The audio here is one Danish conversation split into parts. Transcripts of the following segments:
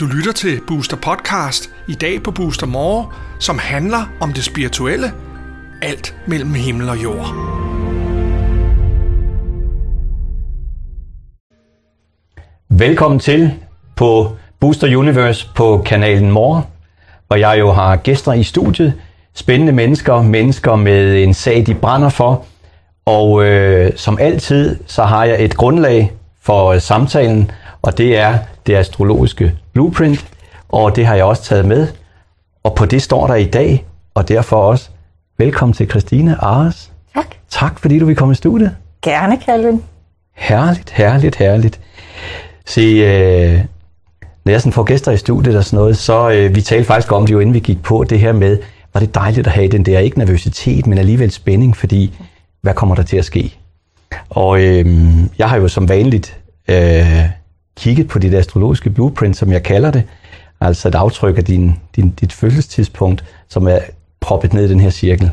Du lytter til Booster Podcast i dag på Booster More, som handler om det spirituelle. Alt mellem himmel og jord. Velkommen til på Booster Universe på kanalen More, hvor jeg jo har gæster i studiet. Spændende mennesker, mennesker med en sag, de brænder for. Og øh, som altid, så har jeg et grundlag for øh, samtalen, og det er det astrologiske blueprint, og det har jeg også taget med. Og på det står der i dag, og derfor også velkommen til Christine Ares. Tak. Tak fordi du vil komme i studiet. Gerne, Calvin. Herligt, herligt, herligt. Se, øh, når jeg sådan får gæster i studiet og sådan noget, så øh, vi talte faktisk om det jo, inden vi gik på, det her med, var det dejligt at have den der, ikke nervøsitet, men alligevel spænding, fordi hvad kommer der til at ske? Og øh, jeg har jo som vanligt øh, kigget på dit astrologiske blueprint, som jeg kalder det, altså et aftryk af din, din, dit fødselstidspunkt, som er proppet ned i den her cirkel.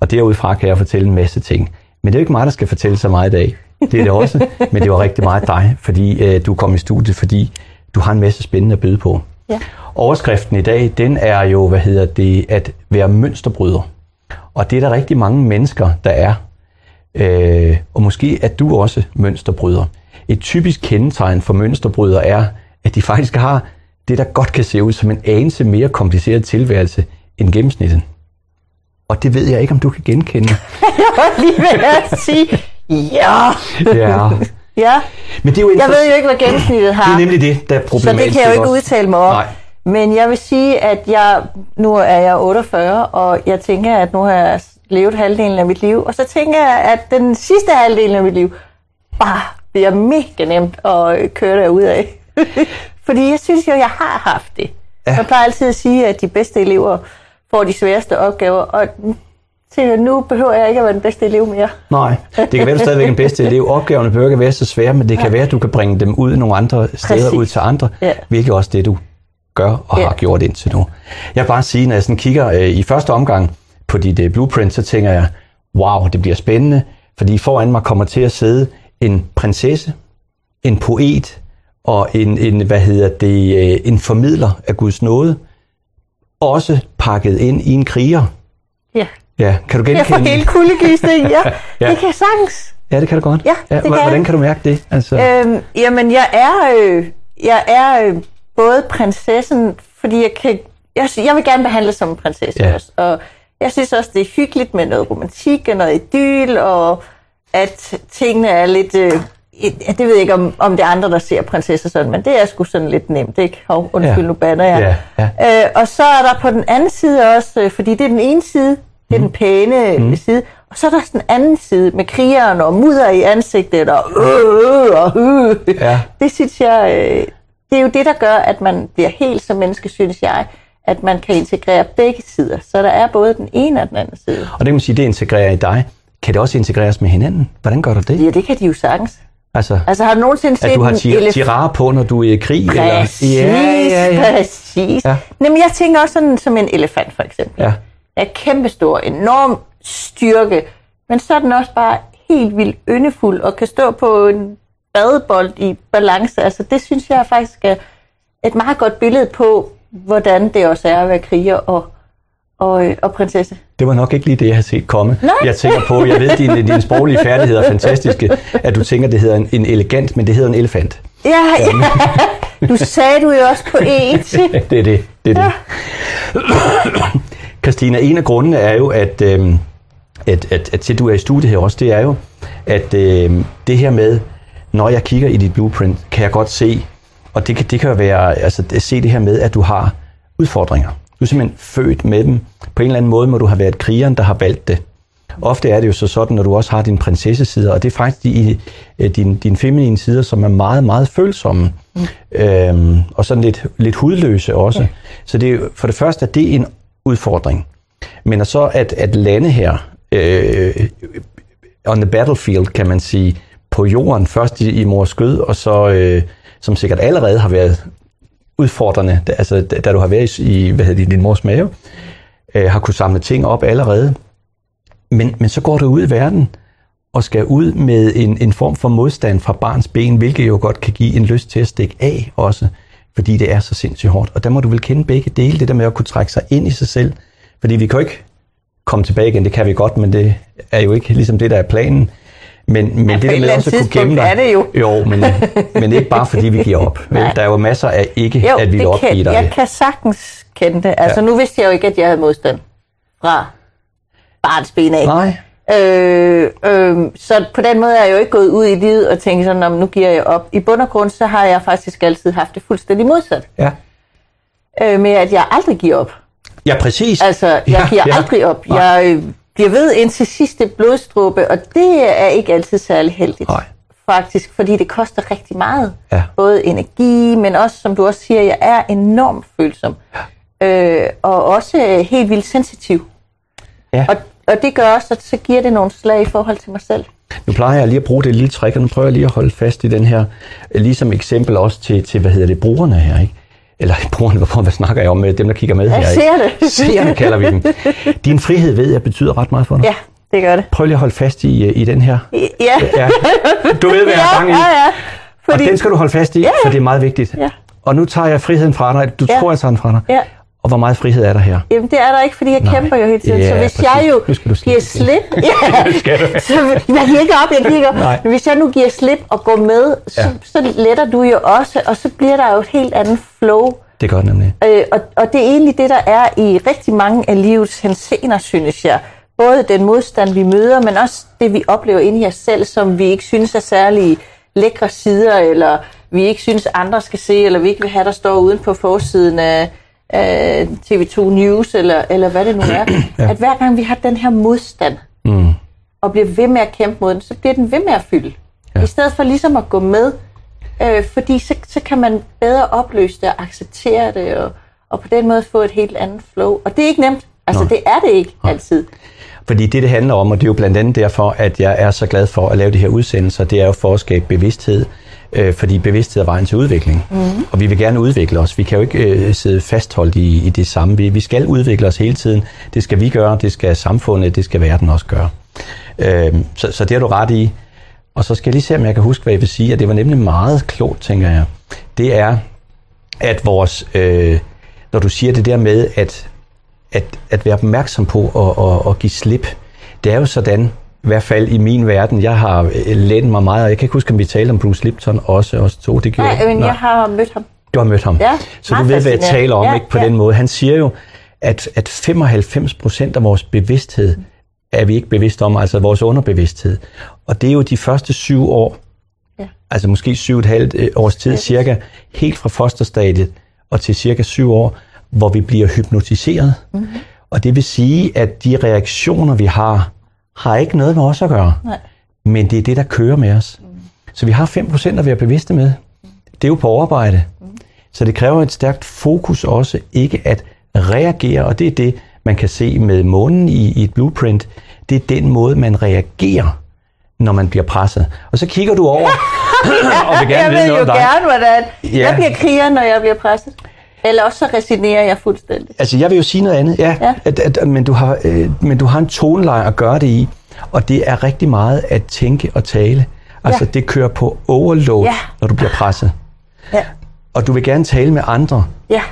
Og derudfra kan jeg fortælle en masse ting. Men det er jo ikke mig, der skal fortælle så meget i dag. Det er det også, men det var rigtig meget dig, fordi øh, du kom i studiet, fordi du har en masse spændende at byde på. Ja. Overskriften i dag, den er jo, hvad hedder det, at være mønsterbryder. Og det er der rigtig mange mennesker, der er. Øh, og måske er du også mønsterbryder. Et typisk kendetegn for mønsterbryder er, at de faktisk har det, der godt kan se ud som en anelse mere kompliceret tilværelse end gennemsnittet. Og det ved jeg ikke, om du kan genkende. Jeg var lige ved at sige, ja. Ja. ja. Men det er jo Jeg ved jo ikke, hvad gennemsnittet har. Det er nemlig det, der er så problematisk. det kan jeg jo ikke udtale mig om. Nej. Men jeg vil sige, at jeg, nu er jeg 48, og jeg tænker, at nu har jeg levet halvdelen af mit liv. Og så tænker jeg, at den sidste halvdel af mit liv bare bliver mega nemt at køre derud af. Fordi jeg synes jo, jeg har haft det. Ja. Jeg plejer altid at sige, at de bedste elever får de sværeste opgaver, og tænker, nu behøver jeg ikke at være den bedste elev mere. Nej, det kan være, du stadigvæk den bedste elev. Opgaverne behøver ikke være så svære, men det kan være, at du kan bringe dem ud nogle andre steder, Præcis. ud til andre, Ja. hvilket også det, du gør og Ja. har gjort indtil nu. Jeg vil bare sige, når jeg sådan kigger øh, i første omgang på dit øh, blueprint, så tænker jeg, wow, det bliver spændende, fordi foran mig kommer til at sidde en prinsesse, en poet og en, en hvad hedder det, øh, en formidler af Guds nåde, også pakket ind i en kriger. Ja. Ja, kan du Jeg får genkende helt kuldegysning, ja. Ja. ja. Det kan jeg sagtens. Ja, det kan du godt. Ja, det kan Hvordan kan du mærke det? Altså, Øhm, jamen, jeg er, øh, jeg er øh, både prinsessen, fordi jeg kan, jeg, jeg vil gerne behandles som en prinsesse Ja. også, og jeg synes også, det er hyggeligt med noget romantik og noget idyl, og at tingene er lidt, øh, et- det ved jeg ikke, om, om det er andre, der ser prinsesser sådan, men det er sgu sådan lidt nemt, ikke? Hov, undskyld, Ja. nu banner jeg. Ja, ja. Øh, og så er der på den anden side også, øh, fordi det er den ene side, det er den pæne mm. side, og så er der sådan en anden side med krigeren og mudder i ansigtet og øh, og øh. Ja. Det synes jeg, øh, det er jo det, der gør, at man bliver helt som menneske, synes jeg, at man kan integrere begge sider. Så der er både den ene og den anden side. Og det kan man sige, det integrerer i dig. Kan det også integreres med hinanden? Hvordan gør du det? Ja, det kan de jo sagtens. Altså, Altså har du nogensinde set at du har en tir- tirar på, når du er i krig? Præcis, Eller? Ja, ja, ja. præcis. Ja. Jamen, jeg tænker også sådan som en elefant, for eksempel. ja. er kæmpestor, enorm styrke, men så er den også bare helt vildt yndefuld og kan stå på en badebold i balance. Altså det synes jeg faktisk er et meget godt billede på, hvordan det også er at være kriger og, og, øh, og prinsesse. Det var nok ikke lige det, jeg havde set komme. Nej. Jeg tænker på, jeg ved, dine, dine sproglige færdigheder er fantastiske, at du tænker, det hedder en, en elegant, men det hedder en elefant. Ja, ja. Du sagde du jo også på et. Det er det. det, er det. Christina, en af grundene er jo, at, øhm, at, at, at til du er i studiet her også, det er jo, at øhm, det her med, når jeg kigger i dit blueprint, kan jeg godt se, og det kan, det kan jo være, altså at se det her med, at du har udfordringer. Du er simpelthen født med dem. På en eller anden måde må du have været krigeren, der har valgt det. Ofte er det jo så sådan, når du også har din prinsessesider, og det er faktisk de, øh, din, din feminine sider, som er meget, meget følsomme. Mm. Øhm, og sådan lidt, lidt hudløse også. Ja. Så det er for det første, at det er en udfordring. Men så at, at lande her, øh, on the battlefield, kan man sige, på jorden, først i, i mors skød, og så, øh, som sikkert allerede har været udfordrende, altså da, du har været i, hvad hedder det, din mors mave, øh, har kunne samle ting op allerede. Men, men så går du ud i verden, og skal ud med en, en form for modstand fra barns ben, hvilket jo godt kan give en lyst til at stikke af også, fordi det er så sindssygt hårdt. Og der må du vel kende begge dele, det der med at kunne trække sig ind i sig selv. Fordi vi kan jo ikke komme tilbage igen, det kan vi godt, men det er jo ikke ligesom det, der er planen. Men, men Ja, det der med også at kunne gemme dig... er det jo. Jo, men, men ikke bare fordi vi giver op. Nej. Der er jo masser af ikke, Jo, at vi vil opgive kan, dig. jeg kan sagtens kende det. Altså, ja. nu vidste jeg jo ikke, at jeg havde modstand fra barns ben af. Nej, Øh, øh, så på den måde er jeg jo ikke gået ud i livet og tænkt sådan, om nu giver jeg op. I bund og grund, så har jeg faktisk altid haft det fuldstændig modsat. ja. Øh, med at jeg aldrig giver op. Ja, præcis. Altså, jeg Ja, giver ja. aldrig op. Nej. Jeg øh, bliver ved indtil sidste blodstruppe, og det er ikke altid særlig heldigt. Nej. Faktisk, fordi det koster rigtig meget. Ja. Både energi, men også, som du også siger, jeg er enormt følsom. Øh, og også øh, helt vildt sensitiv. Ja. Og, og det gør også, at så giver det nogle slag i forhold til mig selv. Nu plejer jeg lige at bruge det lille trick, og nu prøver jeg lige at holde fast i den her, øh, ligesom eksempel også til, til hvad hedder det, brugerne her, ikke? Eller brugerne, hvad, hvad snakker jeg om med dem, der kigger med Jeg her, ser ikke? det. Seerne kalder vi dem. Din frihed ved jeg betyder ret meget for dig. Ja, det gør det. Prøv lige at holde fast i, øh, i den her. Ja, Ja. Du ved, hvad jeg har ja, gang i. ja, ja. Og den skal du holde fast i, Ja. for det er meget vigtigt. Ja. Og nu tager jeg friheden fra dig. Du Ja. tror, jeg tager den fra dig. Ja. Og hvor meget frihed er der her? Jamen, det er der ikke, fordi jeg Nej. kæmper jo hele tiden. Ja, så hvis præcis. jeg jo giver slip... Ja, så, jeg giver ikke op, jeg giver ikke op. Nej. Men hvis jeg nu giver slip og går med, så, Ja. så letter du jo også, og så bliver der jo et helt andet flow. Det gør nemlig. Øh, og, og det er egentlig det, der er i rigtig mange af livets hensener, synes jeg. Både den modstand, vi møder, men også det, vi oplever inde i os selv, som vi ikke synes er særlig lækre sider, eller vi ikke synes, andre skal se, eller vi ikke vil have, der står uden på forsiden af, af TV2 News, eller, eller hvad det nu er. ja. At hver gang vi har den her modstand, Mm. og bliver ved med at kæmpe mod den, så bliver den ved med at fylde. Ja. I stedet for ligesom at gå med, øh, fordi så, så kan man bedre opløse det og acceptere det, og, og på den måde få et helt andet flow. Og det er ikke nemt. Altså, Nej. det er det ikke altid. Fordi det, det handler om, og det er jo blandt andet derfor, at jeg er så glad for at lave de her udsendelser, det er jo for at skabe bevidsthed, øh, fordi bevidsthed er vejen til udvikling. Mm. Og vi vil gerne udvikle os. Vi kan jo ikke øh, sidde fastholdt i, i det samme. Vi, vi skal udvikle os hele tiden. Det skal vi gøre, det skal samfundet, det skal verden også gøre. Øh, så, så det har du ret i. Og så skal jeg lige se, om jeg kan huske, hvad jeg vil sige, og det var nemlig meget klogt, tænker jeg. Det er, at vores, øh, når du siger det der med, at at, at være opmærksom på at, at, at give slip. Det er jo sådan, i hvert fald i min verden, jeg har øh, lænet mig meget, og jeg kan ikke huske, om vi talte om Bruce Lipton også, os to, det gjorde Nej, men jeg har mødt ham. Du har mødt ham. Ja, så du ved, hvad jeg taler om Ja, ikke på ja. den måde. Han siger jo, at, at 95 procent af vores bevidsthed er vi ikke bevidste om, altså vores underbevidsthed. Og det er jo de første syv år, Ja. altså måske syv og et halvt øh, års tid cirka, helt fra fosterstadiet og til cirka syv år, hvor vi bliver hypnotiseret. Mhm. Mm-hmm. Og det vil sige, at de reaktioner, vi har, har ikke noget med os at gøre. Nej. Men det er det, der kører med os. Mm. Så vi har 5% at være bevidste med. Det er jo på overarbejde. Mm. Så det kræver et stærkt fokus også, ikke at reagere, og det er det, man kan se med månen i, i et blueprint. Det er den måde, man reagerer, når man bliver presset. Og så kigger du over og vil gerne jeg vide ved noget jo om dig. gerne, hvordan... Ja. Jeg bliver kriger, når jeg bliver presset. Eller også så resignerer jeg fuldstændig. Altså, jeg vil jo sige noget andet, ja. Ja. At, at, men, du har, øh, men du har en toneleje at gøre det i, og det er rigtig meget at tænke og tale. Altså, Ja. det kører på overload, Ja. når du bliver presset. Ja. Og du vil gerne tale med andre, Ja.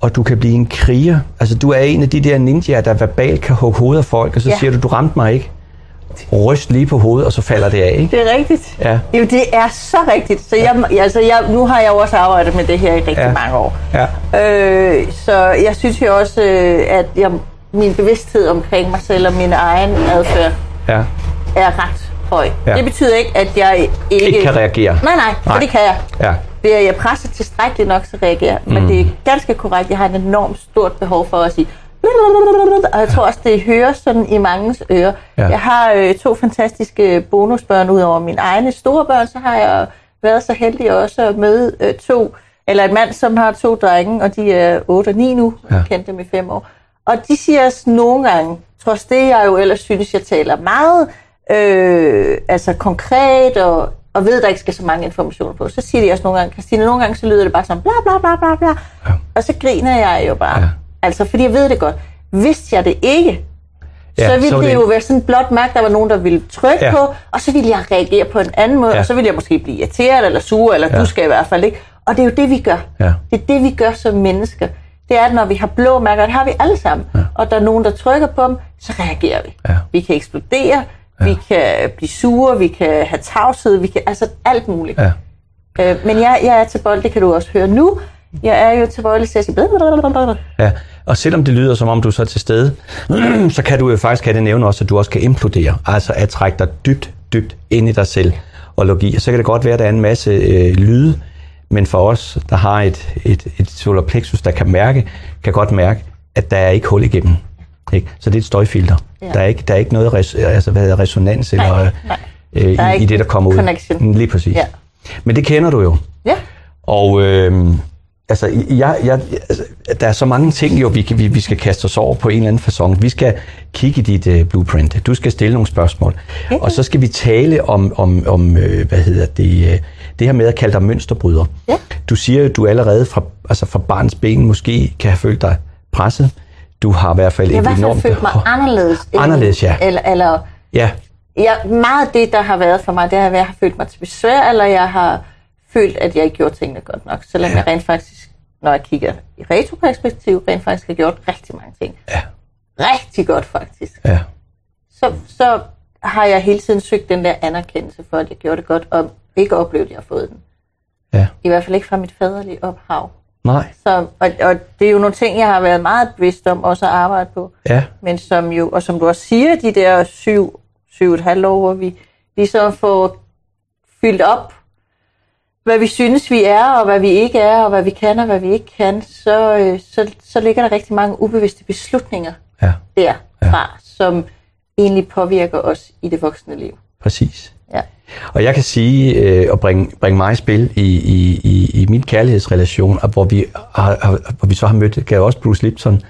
og du kan blive en kriger. Altså, du er en af de der ninjaer, der verbalt kan hugge hovedet af folk, og så. Ja. siger du, du ramte mig ikke. Ryst lige på hovedet, og så falder det af, ikke? Det er rigtigt. Ja. Jo, det er så rigtigt. Så jeg, altså jeg, nu har jeg jo også arbejdet med det her i rigtig Ja. mange år. Ja. Øh, så jeg synes jo også, øh, at jeg, min bevidsthed omkring mig selv og min egen adfærd ja. er ret høj. Ja. Det betyder ikke, at jeg ikke... Ikke kan reagere. Nej, nej, for Nej. det kan jeg. Ja. Bliver jeg presset tilstrækkeligt nok, så reagerer. Men Mm. det er ganske korrekt. Jeg har et enormt stort behov for at sige... Og jeg tror også, det høres sådan i mangens ører. Ja. Jeg har øh, to fantastiske bonusbørn ud over mine egne store børn. Så har jeg været så heldig også at møde øh, to, eller en mand, som har to drenge, og de er 8 og 9 nu. Ja. Jeg kendte dem i fem år. Og de siger os nogle gange, trods det jeg jo ellers synes, jeg taler meget øh, altså konkret og, og ved, der ikke skal så mange informationer på, så siger de også nogle gange, Christine, nogle gange så lyder det bare sådan bla bla bla bla bla. Ja. Og så griner jeg jo bare. Ja. Altså, fordi jeg ved det godt. Vidste jeg det ikke, Ja, så ville så det det- jo være sådan blot mærke, der var nogen, der ville trykke Ja. på, og så ville jeg reagere på en anden måde, Ja. og så ville jeg måske blive irriteret eller sur, eller Ja. du skal i hvert fald ikke. Og det er jo det, vi gør. Ja. Det er det, vi gør som mennesker. Det er, at når vi har blå mærker, det har vi alle sammen, ja. og der er nogen, der trykker på dem, så reagerer vi. Ja. Vi kan eksplodere, ja. vi kan blive sure, vi kan have tavshed, vi kan, altså alt muligt. Ja. Øh, men jeg, jeg er til bold, det kan du også høre nu. Jeg er jo til bold til at sige. Ja, og selvom det lyder som om du er så til stede, så kan du jo faktisk have det nævne også, at du også kan implodere. Altså at trække dig dybt, dybt ind i dig selv og logi. Og så kan det godt være, at der er en masse øh, lyde, men for os, der har et, et, et solar plexus, der kan mærke, kan godt mærke, at der er ikke hul igennem. Ikke? Så det er et støjfilter. Ja. Der, er ikke, der er ikke noget res, altså, hvad hedder, resonans eller, nej. øh, Der er i, i det, der kommer ud. connection. Lige præcis. Ja. Men det kender du jo. Ja, Og øh, altså, jeg, jeg, altså, der er så mange ting, jo, vi, vi, vi skal kaste os over på en eller anden façon. Vi skal kigge i dit øh, blueprint. Du skal stille nogle spørgsmål. Ja. Og så skal vi tale om, om, om øh, hvad hedder det, øh, det her med at kalde dig mønsterbryder. Ja. Du siger, at du allerede fra, altså fra barns ben måske kan have følt dig presset. Du har i hvert fald jeg har et hvert fald enormt... følt mig anderledes. Anderledes, ja. Eller, eller Ja, ja, meget af det, der har været for mig, det har været, at jeg har følt mig til besvær, eller jeg har følt, at jeg ikke gjorde tingene godt nok. Selvom Ja. jeg rent faktisk, når jeg kigger i retroperspektiv, rent faktisk har gjort rigtig mange ting. Ja. Rigtig godt faktisk. ja, Så, så har jeg hele tiden søgt den der anerkendelse for, at jeg gjorde det godt, og ikke oplevet, at jeg har fået den. ja. I hvert fald ikke fra mit faderlige ophav. Nej, Så, og, og det er jo nogle ting, jeg har været meget bevidst om også at arbejde på. ja, Men som jo, og som du også siger, de der syv, syv og et halvt år, hvor vi ligesom får fyldt op, hvad vi synes, vi er, og hvad vi ikke er, og hvad vi kan, og hvad vi ikke kan, så, øh, så, så ligger der rigtig mange ubevidste beslutninger ja, derfra, ja. som egentlig påvirker os i det voksne liv. præcis. Ja. Og jeg kan sige, øh, og bringe, bringe mig i spil i, i, i, i min kærlighedsrelation, hvor vi, har, har, hvor vi så har mødt, gav også Bruce Lipton,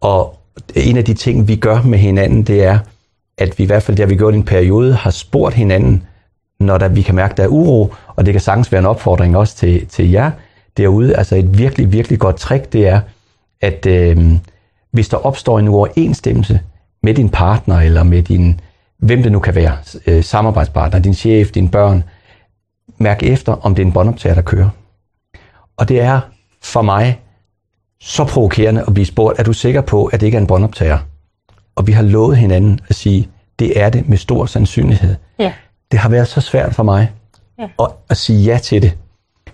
og en af de ting, vi gør med hinanden, det er, at vi i hvert fald, det har vi gjort i en periode, har spurgt hinanden, når der, vi kan mærke, der er uro, og det kan sagtens være en opfordring også til, til jer derude. Altså et virkelig, virkelig godt trick, det er, at øh, hvis der opstår en uoverensstemmelse med din partner, eller med din, hvem det nu kan være, øh, samarbejdspartner, din chef, dine børn, mærk efter, om det er en båndoptager, der kører. Og det er for mig så provokerende at blive spurgt, er du sikker på, at det ikke er en båndoptager? Og vi har lovet hinanden at sige, det er det med stor sandsynlighed. Ja. Det har været så svært for mig Ja. at, at sige ja til det.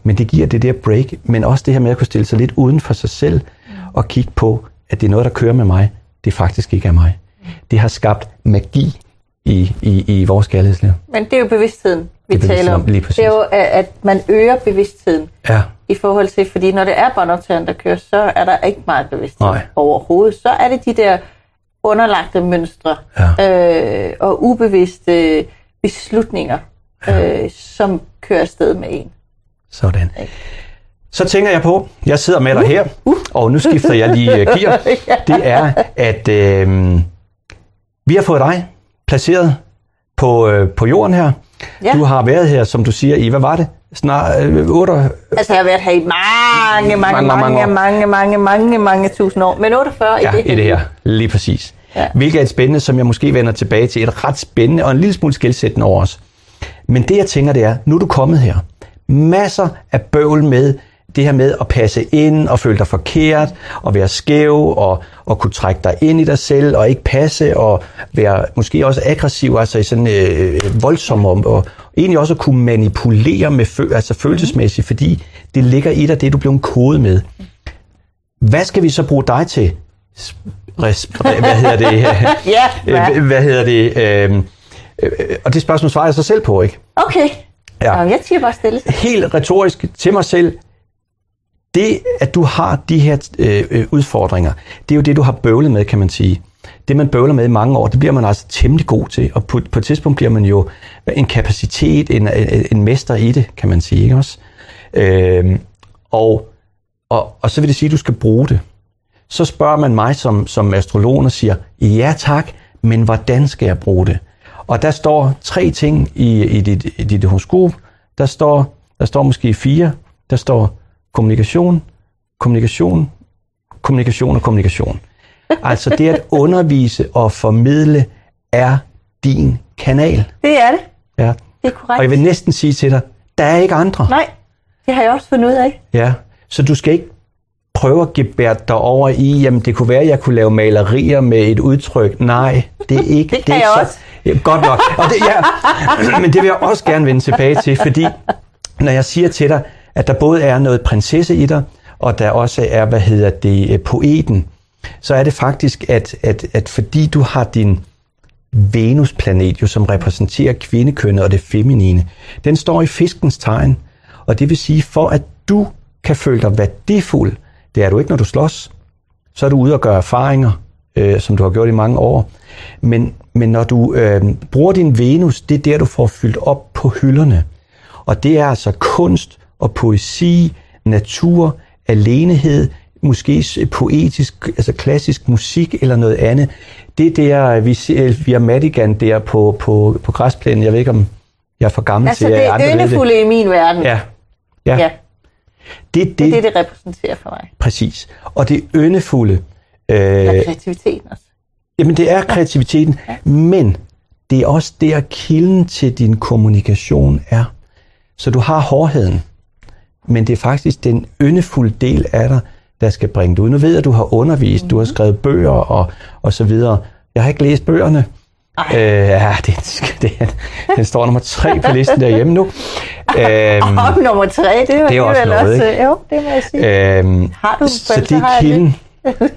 Men det giver det der break, men også det her med at kunne stille sig lidt uden for sig selv og kigge på, at det er noget, der kører med mig. Det faktisk ikke er mig. Det har skabt magi i, i, i vores kærlighedsliv. Men det er jo bevidstheden, vi Det er taler om. lige præcis. Det er jo, at man øger bevidstheden Ja, i forhold til, fordi når det er båndoptageren, der kører, så er der ikke meget bevidsthed Nej. overhovedet. Så er det de der underlagte mønstre øh, og ubevidste beslutninger, øh, som kører afsted med en. sådan. Så tænker jeg på, jeg sidder med dig her, og nu skifter jeg lige uh, gear. Det er, at øh, vi har fået dig placeret på, øh, på jorden her. Ja. Du har været her, som du siger, i, hvad var det? Snart øh, 8, Altså, jeg har været her i mange, mange, Mange, mange, mange, mange mange, mange, mange, mange tusind år. Men 48 ja, i det i det her. Lige præcis. Ja. Hvilket er et spændende, som jeg måske vender tilbage til. Et ret spændende og en lille smule skældsættende over os. Men det jeg tænker, det er, nu er du kommet her. Masser af bøvl med det her med at passe ind og føle dig forkert og være skæv og, og kunne trække dig ind i dig selv og ikke passe og være måske også aggressiv, altså i sådan øh, voldsom og, og egentlig også at kunne manipulere med fø, altså følelsesmæssigt, fordi det ligger i dig, det du du blevet kodet med. Hvad skal vi så bruge dig til? S- Res, hvad hedder det? Ja, hvad? Øh, hvad hedder det? Øh, øh, og det spørgsmål svarer jeg så selv på, ikke? Okay. Ja. Ja. jeg siger bare stille. Helt retorisk til mig selv. Det, at du har de her øh, øh, udfordringer, det er jo det, du har bøvlet med, kan man sige. Det, man bøvler med i mange år, det bliver man altså temmelig god til. Og på, på et tidspunkt bliver man jo en kapacitet, en, en, en mester i det, kan man sige. Ikke også? Øh, og, og, og så vil det sige, at du skal bruge det. Så spørger man mig som, som astrolog og siger, ja tak, men hvordan skal jeg bruge det? Og der står tre ting i, i, dit, i dit horoskop. Der står, der står måske fire. Der står kommunikation, kommunikation, kommunikation og kommunikation. Altså det at undervise og formidle er din kanal. Det er det. Ja. Det er korrekt. Og jeg vil næsten sige til dig, der er ikke andre. Nej, det har jeg også fundet ud af. Ja. Så du skal ikke prøve at gebære dig over i, jamen det kunne være, at jeg kunne lave malerier med et udtryk. Nej, det er ikke Det kan er jeg så, også. Ja, godt nok. Og det, ja, men det vil jeg også gerne vende tilbage til, fordi når jeg siger til dig, at der både er noget prinsesse i dig, og der også er, hvad hedder det, øh, poeten, så er det faktisk, at, at, at fordi du har din Venusplanet, jo, som repræsenterer kvindekønnet og det feminine, den står i fiskens tegn. Og det vil sige, for at du kan føle dig værdifuld, det er du ikke, når du slås, så er du ude og gøre erfaringer, øh, som du har gjort i mange år. Men, men når du øh, bruger din Venus, det er der, du får fyldt op på hylderne. Og det er altså kunst og poesi, natur, alenehed, måske poetisk, altså klassisk musik eller noget andet. Det er der, vi ser via Madigan der på, på, på græsplænen. Jeg ved ikke, om jeg er for gammel Altså, til, det at er andre ved det. yndefulde i min verden. Ja, ja. ja. Det, Det er det, det, det repræsenterer for mig. præcis. Og det yndefulde, Eller øh, kreativiteten også. jamen det er kreativiteten, men det er også der kilden til din kommunikation er. Så du har hårdheden, men det er faktisk den yndefulde del af dig, der skal bringe dig ud. Nu ved jeg, at du har undervist, mm-hmm. du har skrevet bøger og, og så videre. Jeg har ikke læst bøgerne. Øh, ja, det, det, den står nummer tre på listen derhjemme nu. Øhm, Om nummer tre, det var det er også noget, også, ikke? jo, det må jeg sige. øhm, Har du så det er kilden.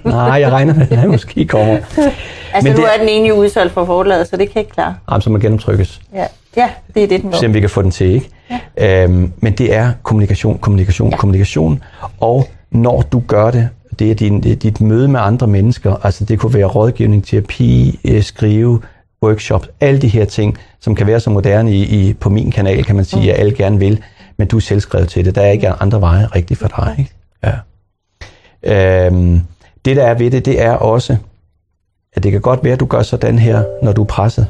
Nej, jeg regner med, at den måske kommer. altså, men nu det- er den ene jo udsolgt for forlaget, så det kan ikke klare. Jamen, så må genoptrykkes. Ja, ja det er det, den Se må. om vi kan få den til, ikke? Ja. Øhm, men det er kommunikation, kommunikation, ja. Kommunikation. Og når du gør det, det er, din, dit møde med andre mennesker, altså det kunne være rådgivning, terapi, øh, skrive, workshops, alle de her ting, som kan være så moderne i, i, på min kanal, kan man sige, mm. at alle gerne vil, men du er selvskrevet til det. Der er ikke andre veje rigtigt for dig. Ikke? Ja. Øhm, det, der er ved det, det er også, at det kan godt være, at du gør sådan her, når du er presset.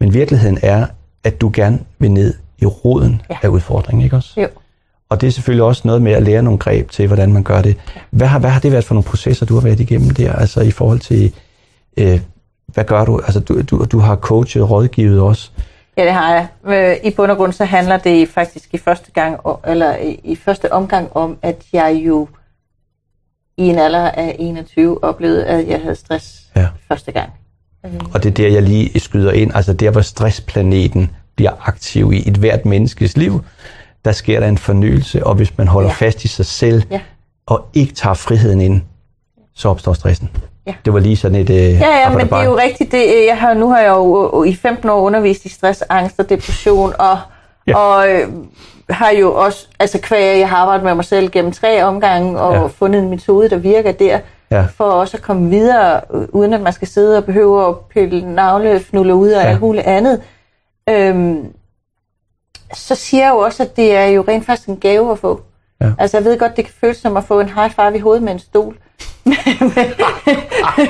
Men virkeligheden er, at du gerne vil ned i roden ja. Af udfordringen, ikke også? Jo. Og det er selvfølgelig også noget med at lære nogle greb til, hvordan man gør det. Hvad har, hvad har det været for nogle processer, du har været igennem der? Altså i forhold til, øh, hvad gør du? Altså du, du, du har coachet og rådgivet også. Ja, det har jeg. Øh, I bund og grund så handler det faktisk i første gang, eller i- første omgang om, at jeg jo i en alder af 21 oplevede, at jeg havde stress Ja. første gang. Og det er der, jeg lige skyder ind. Altså der, hvor stressplaneten bliver aktiv i et hvert menneskes liv, der sker der en fornyelse, og hvis man holder. Ja. fast i sig selv, Ja. og ikke tager friheden ind, så opstår stressen. Ja. Det var lige sådan et... Øh, Ja, ja, men det er jo rigtigt. Det, øh, jeg har, nu har jeg jo øh, i 15 år undervist i stress, angst og depression, og, Ja. og øh, har jo også, altså kvæg, jeg har arbejdet med mig selv gennem tre omgange, og Ja. fundet en metode, der virker der, Ja. for også at komme videre, øh, uden at man skal sidde og behøve at pille navlefnuller ud og ja. alt muligt andet. Øhm, så siger jeg jo også, at det er jo rent faktisk en gave at få. Ja. Altså jeg ved godt, det kan føles som at få en high five i hovedet med en stol.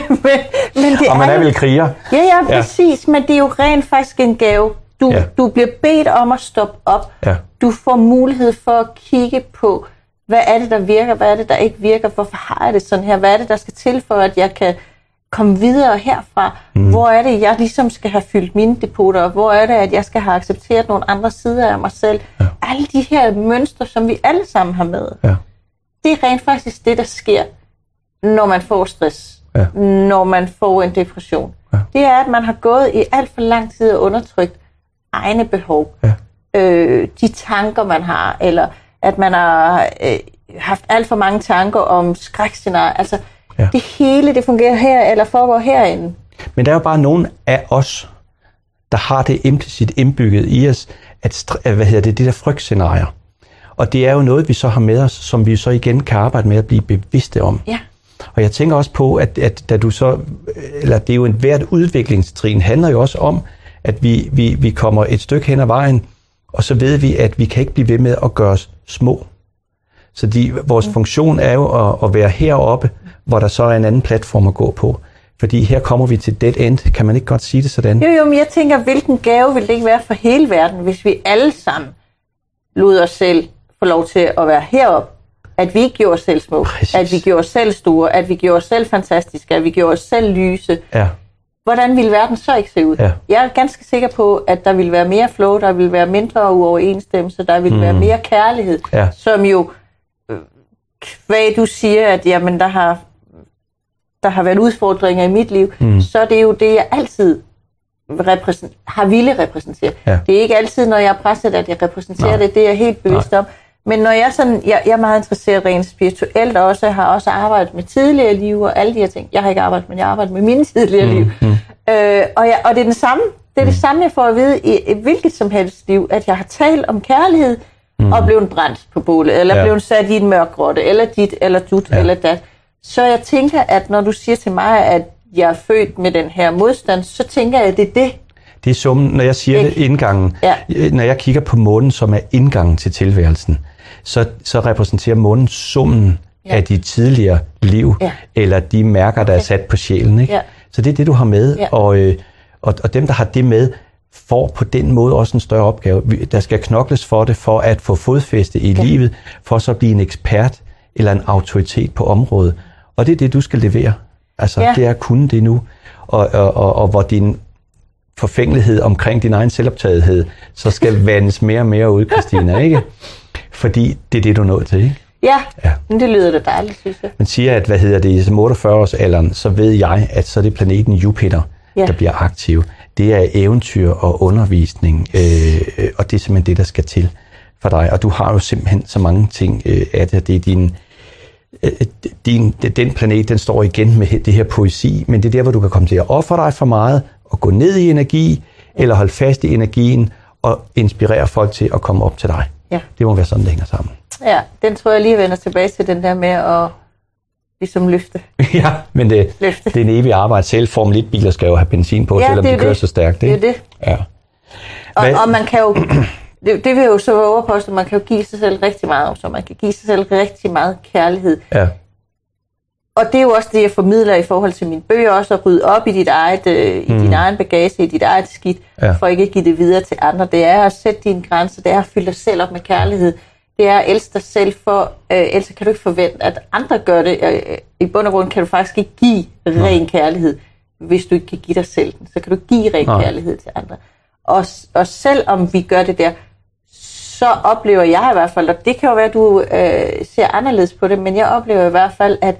men, men, det Og man er jo- vel kriger. Ja, ja, Ja. præcis, men det er jo rent faktisk en gave. Du, Ja. ja. du bliver bedt om at stoppe op. Ja. Du får mulighed for at kigge på, hvad er det, der virker, hvad er det, der ikke virker, hvorfor har jeg det sådan her, hvad er det, der skal til for, at jeg kan komme videre herfra, mm. hvor er det, jeg ligesom skal have fyldt mine depoter op, hvor er det, at jeg skal have accepteret nogle andre sider af mig selv. Ja. Alle de her mønstre, som vi alle sammen har med, Ja. det er rent faktisk det, der sker, når man får stress, Ja. når man får en depression. Ja. Det er, at man har gået i alt for lang tid og undertrykt egne behov. Ja. Øh, de tanker, man har, eller at man har øh, haft alt for mange tanker om skrækscenarier. Altså, Ja. det hele, det fungerer her, eller foregår herinde. Men der er jo bare nogen af os, der har det implicit indbygget i os, at, hvad hedder det, det der frygtscenarier. Og det er jo noget, vi så har med os, som vi så igen kan arbejde med at blive bevidste om. Ja. Og jeg tænker også på, at, at da du så, eller det er jo en hvert udviklingstrin, handler jo også om, at vi, vi, vi kommer et stykke hen ad vejen, og så ved vi, at vi kan ikke blive ved med at gøre os små. Så de, vores mm. funktion er jo at, at være heroppe, hvor der så er en anden platform at gå på. Fordi her kommer vi til dead end. Kan man ikke godt sige det sådan? Jo, jo, men jeg tænker, hvilken gave vil det ikke være for hele verden, hvis vi alle sammen lod os selv få lov til at være heroppe, at vi ikke gjorde os selv små, Præcis. at vi gjorde os selv store, at vi gjorde os selv fantastiske, at vi gjorde os selv lyse, Ja. hvordan ville verden så ikke se ud? Ja. Jeg er ganske sikker på, at der ville være mere flow, der ville være mindre uoverensstemmelse, der ville mm. være mere kærlighed, Ja. som jo, øh, hvad du siger, at jamen, der har der har været udfordringer i mit liv, mm. så er det jo det, jeg altid repræsent- har ville repræsentere. Ja. Det er ikke altid, når jeg er presset, at jeg repræsenterer Nej. det. Det er jeg helt bevidst om. Men når jeg sådan, jeg, jeg er meget interesseret rent spirituelt, og også har også arbejdet med tidligere liv og alle de her ting. Jeg har ikke arbejdet, men jeg har arbejdet med mine tidligere mm, liv. Mm. Øh, og, jeg, og det er den samme. Det er det samme, jeg får at vide i et hvilket som helst liv, at jeg har talt om kærlighed, mm. og blevet brændt på bålet, eller Ja. blevet sat i en mørk grotte, eller dit, eller dut, Ja. eller dat. Så jeg tænker, at når du siger til mig, at jeg er født med den her modstand, så tænker jeg, at det er det. Det er summen, når jeg siger det, Ikke? indgangen. Ja. Når jeg kigger på månen, som er indgangen til tilværelsen, så, så repræsenterer månen summen Ja. af de tidligere liv, Ja. eller de mærker, der er Okay. sat på sjælen. Ikke? Ja. Så det er det, du har med, Ja. og, øh, og, og dem, der har det med, får på den måde også en større opgave. Der skal knokles for det, for at få fodfæste i Ja. livet, for så at blive en ekspert eller en autoritet på området. Og det er det, du skal levere. Altså, Ja. det er at kunne det nu. Og, og, og, og hvor din forfængelighed omkring din egen selvoptagethed, så skal vandes mere og mere ud, Christina, ikke? Fordi det er det, du er nået til, ikke? Ja, Ja. men det lyder da dejligt, synes jeg. Man siger, at hvad hedder det, i 48-årsalderen, så ved jeg, at så er det planeten Jupiter, ja. Der bliver aktiv. Det er eventyr og undervisning, øh, og det er simpelthen det, der skal til for dig. Og du har jo simpelthen så mange ting øh, af det. Det er din, øh, din, den planet, den står igen med det her poesi, men det er der, hvor du kan komme til at ofre dig for meget, og gå ned i energi, eller holde fast i energien, og inspirere folk til at komme op til dig. Ja. Det må være sådan, det hænger sammen. Ja, den tror jeg lige vender tilbage til den der med at ligesom løfte. ja, men det, Løfte. det er en evig arbejde. Selv Formel 1-biler skal jo have benzin på, Ja, selvom de kører det. så stærkt. Det er Ikke? det. Ja. Og, Hvad- og man kan jo, det, det vil jo så at man kan jo give sig selv rigtig meget, så man kan give sig selv rigtig meget kærlighed. ja. Og det er jo også det, jeg formidler i forhold til mine bøger, også at rydde op i dit eget, øh, i din egen bagage, i dit eget skidt, Ja. for ikke at give det videre til andre. Det er at sætte dine grænser, det er at fylde dig selv op med kærlighed. Det er at elske dig selv, for øh, ellers kan du ikke forvente, at andre gør det. Øh, I bund og grund kan du faktisk ikke give ren kærlighed, hvis du ikke kan give dig selv den. Så kan du give ren Nej. kærlighed til andre. Og, og selvom vi gør det der, så oplever jeg i hvert fald, og det kan jo være, at du øh, ser anderledes på det, men jeg oplever i hvert fald, at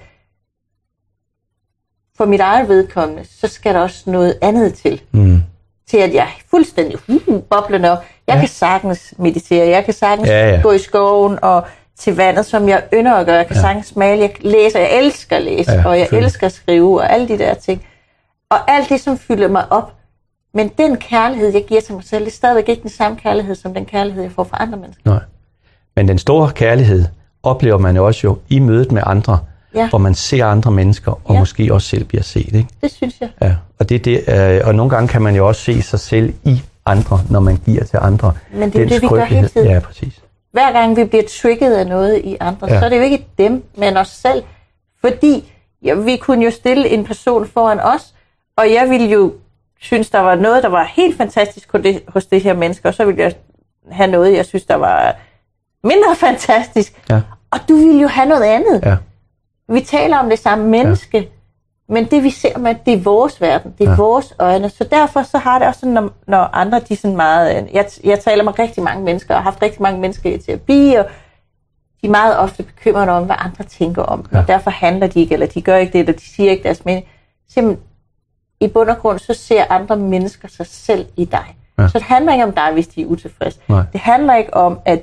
for mit eget vedkommende, så skal der også noget andet til. Mm. Til at jeg er fuldstændig uh, boblende op. Jeg Ja. kan sagtens meditere, jeg kan sagtens Ja, ja. gå i skoven og til vandet, som jeg ynder at gøre. Jeg kan ja. sagtens male, jeg læser, jeg elsker at læse, Ja, og jeg elsker at skrive, og alle de der ting. Og alt det, som fylder mig op. Men den kærlighed, jeg giver til mig selv, det er stadigvæk ikke den samme kærlighed, som den kærlighed, jeg får fra andre mennesker. Nej. Men den store kærlighed oplever man jo også jo i mødet med andre, Ja. hvor man ser andre mennesker, og Ja. måske også selv bliver set. Ikke? Det synes jeg. Ja. Og, det, det, øh, og nogle gange kan man jo også se sig selv i andre, når man giver til andre. Men det er Den det, vi gør hele tiden. Ja, præcis. hver gang vi bliver trigget af noget i andre, Ja. så er det jo ikke dem, men os selv. Fordi ja, vi kunne jo stille en person foran os, og jeg ville jo synes, der var noget, der var helt fantastisk hos det, hos det her menneske, og så ville jeg have noget, jeg synes, der var mindre fantastisk. Ja. Og du ville jo have noget andet. Ja. Vi taler om det samme menneske, ja. men det vi ser med, det er vores verden, det er Ja. vores øjne. Så derfor så har det også sådan, når, når andre, de sådan meget... øh, Jeg, jeg taler med rigtig mange mennesker, og har haft rigtig mange mennesker i terapi, og de er meget ofte bekymrede om, hvad andre tænker om dem, Ja. og derfor handler de ikke, eller de gør ikke det, eller de siger ikke deres mening. Simpelthen, i bund og grund, så ser andre mennesker sig selv i dig. Ja. Så det handler ikke om dig, hvis de er utilfredse. Nej. Det handler ikke om, at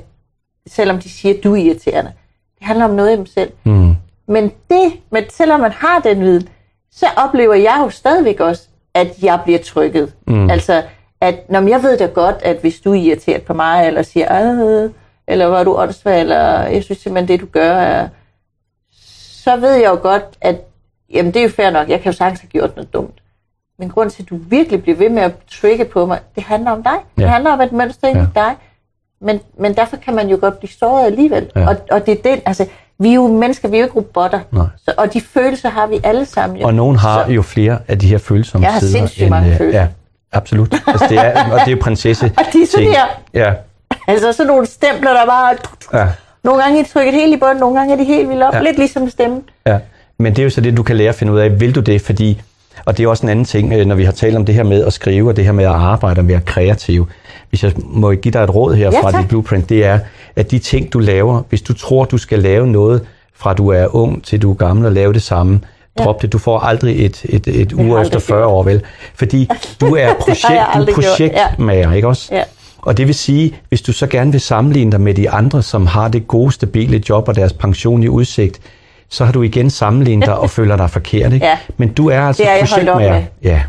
selvom de siger, at du er irriterende. Det handler om noget i dem selv. Mm. Men det, men selvom man har den viden, så oplever jeg jo stadigvæk også, at jeg bliver trykket. Mm. Altså, at når jeg ved da godt, at hvis du er irriteret på mig, eller siger, eller hvor er du åndssvag, eller jeg synes simpelthen, det du gør er... Så ved jeg jo godt, at jamen, det er jo fair nok, jeg kan jo sagtens have gjort noget dumt. Men grund til, at du virkelig bliver ved med at trigge på mig, det handler om dig. Ja. Det handler om et mønster Ja. i dig. Men, men derfor kan man jo godt blive såret alligevel. Ja. Og, og det er den, altså, vi er jo mennesker, vi er jo ikke robotter. Nej. Så, og de følelser har vi alle sammen. Jo. Og nogen har så, jo flere af de her følsomme Jeg har sindssygt mange øh, følelser. Ja, absolut. Altså, det er, og det er jo prinsesse Og de er sådan her. Ja, Altså sådan nogle stempler, der bare... ja. Nogle gange er de trykket helt i bunden, nogle gange er de helt vildt op. Ja. Lidt ligesom stemmen. Ja, men det er jo så det, du kan lære at finde ud af. Vil du det? Fordi, og det er også en anden ting, øh, når vi har talt om det her med at skrive, og det her med at arbejde og være kreativ. Hvis jeg må give dig et råd her Ja, fra tak. dit blueprint, det er, at de ting, du laver, hvis du tror, du skal lave noget, fra du er ung til du er gammel, og lave det samme, Ja. drop det. Du får aldrig et, et, et aldrig efter 40 år, vel? Fordi du er, projekt, du er gjort, ja. projektmager, ikke også? Ja. Og det vil sige, hvis du så gerne vil sammenligne dig med de andre, som har det gode, stabile job og deres pension i udsigt, så har du igen sammenlignet dig og føler dig forkert. Ikke? Ja. Men du er altså Det er projektmager. med. Ja.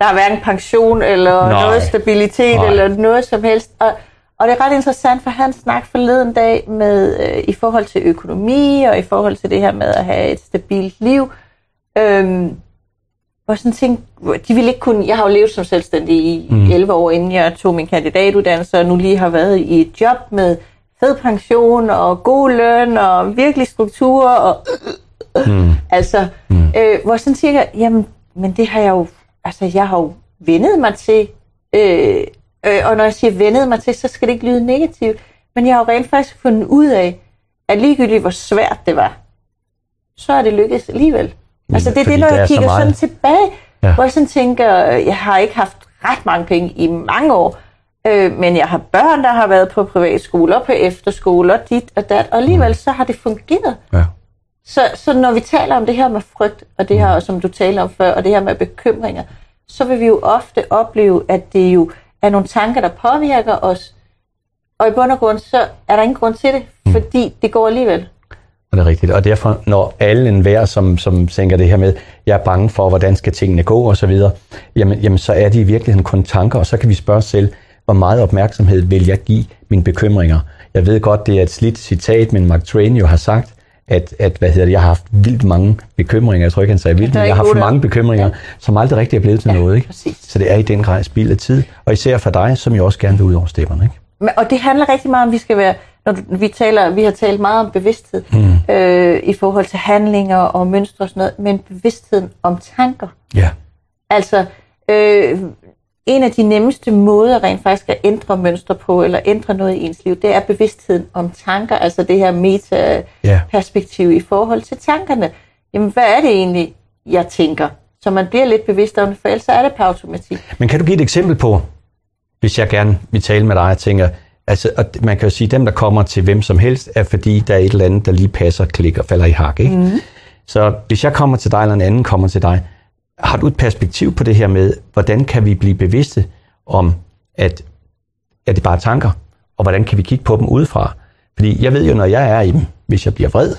Der er hverken pension eller Nej. noget stabilitet Nej. eller noget som helst. Og, og det er ret interessant, for han snak forleden dag med øh, i forhold til økonomi og i forhold til det her med at have et stabilt liv. Øhm, hvor sådan ting, de ville ikke kunne, jeg har jo levet som selvstændig i mm. 11 år, inden jeg tog min kandidatuddannelse, og nu lige har været i et job med fed pension og god løn og virkelig struktur og Mm. Altså, mm. øh, hvor sådan tænker, jamen, men det har jeg jo, altså jeg har jo vendet mig til, øh, øh, og når jeg siger vendet mig til, så skal det ikke lyde negativt, men jeg har jo rent faktisk fundet ud af, at ligegyldigt hvor svært det var, så er det lykkedes alligevel. Altså det er fordi det, når jeg så kigger sådan meget. tilbage, Ja. ja. hvor jeg sådan tænker, jeg har ikke haft ret mange penge i mange år, øh, men jeg har børn, der har været på privatskoler, på efterskoler, dit og dat, og alligevel så har det fungeret. Ja. Så, så når vi taler om det her med frygt, og det her, som du taler om før, og det her med bekymringer, så vil vi jo ofte opleve, at det jo er nogle tanker, der påvirker os. Og i bund og grund, så er der ingen grund til det, fordi det går alligevel. Og det er rigtigt. Og derfor, når alle enhver, som, som tænker det her med, jeg er bange for, hvordan skal tingene gå og så videre, jamen, jamen så er det i virkeligheden kun tanker, og så kan vi spørge os selv, hvor meget opmærksomhed vil jeg give mine bekymringer? Jeg ved godt, det er et slidt citat, men Mark Twain jo har sagt, at, at hvad hedder det, jeg har haft vildt mange bekymringer, jeg tror ikke, han sagde vildt, men jeg har haft mange bekymringer, som aldrig rigtig er blevet til Ja, noget. Ikke? præcis. Så det er i den grad spild af tid, og især for dig, som jo også gerne vil ud over stepperne. Ikke? Men- Og det handler rigtig meget om, at vi skal være, når vi taler, vi har talt meget om bevidsthed mm. øh, i forhold til handlinger og mønstre og sådan noget, men bevidstheden om tanker. Ja. Altså, øh, en af de nemmeste måder rent faktisk at ændre mønstre på, eller ændre noget i ens liv, det er bevidstheden om tanker, altså det her meta-perspektiv i forhold til tankerne. Jamen, hvad er det egentlig, jeg tænker? Så man bliver lidt bevidst om det, for ellers er det på automatik. Men kan du give et eksempel på, hvis jeg gerne vil tale med dig og tænker, altså, og man kan jo sige, at dem, der kommer til hvem som helst, er fordi, der er et eller andet, der lige passer, klikker, falder i hak. Ikke? Mm. Så hvis jeg kommer til dig, eller en anden kommer til dig, har du et perspektiv på det her med, hvordan kan vi blive bevidste om, at, at det bare er tanker, og hvordan kan vi kigge på dem udefra? Fordi jeg ved jo, når jeg er i dem, hvis jeg bliver vred,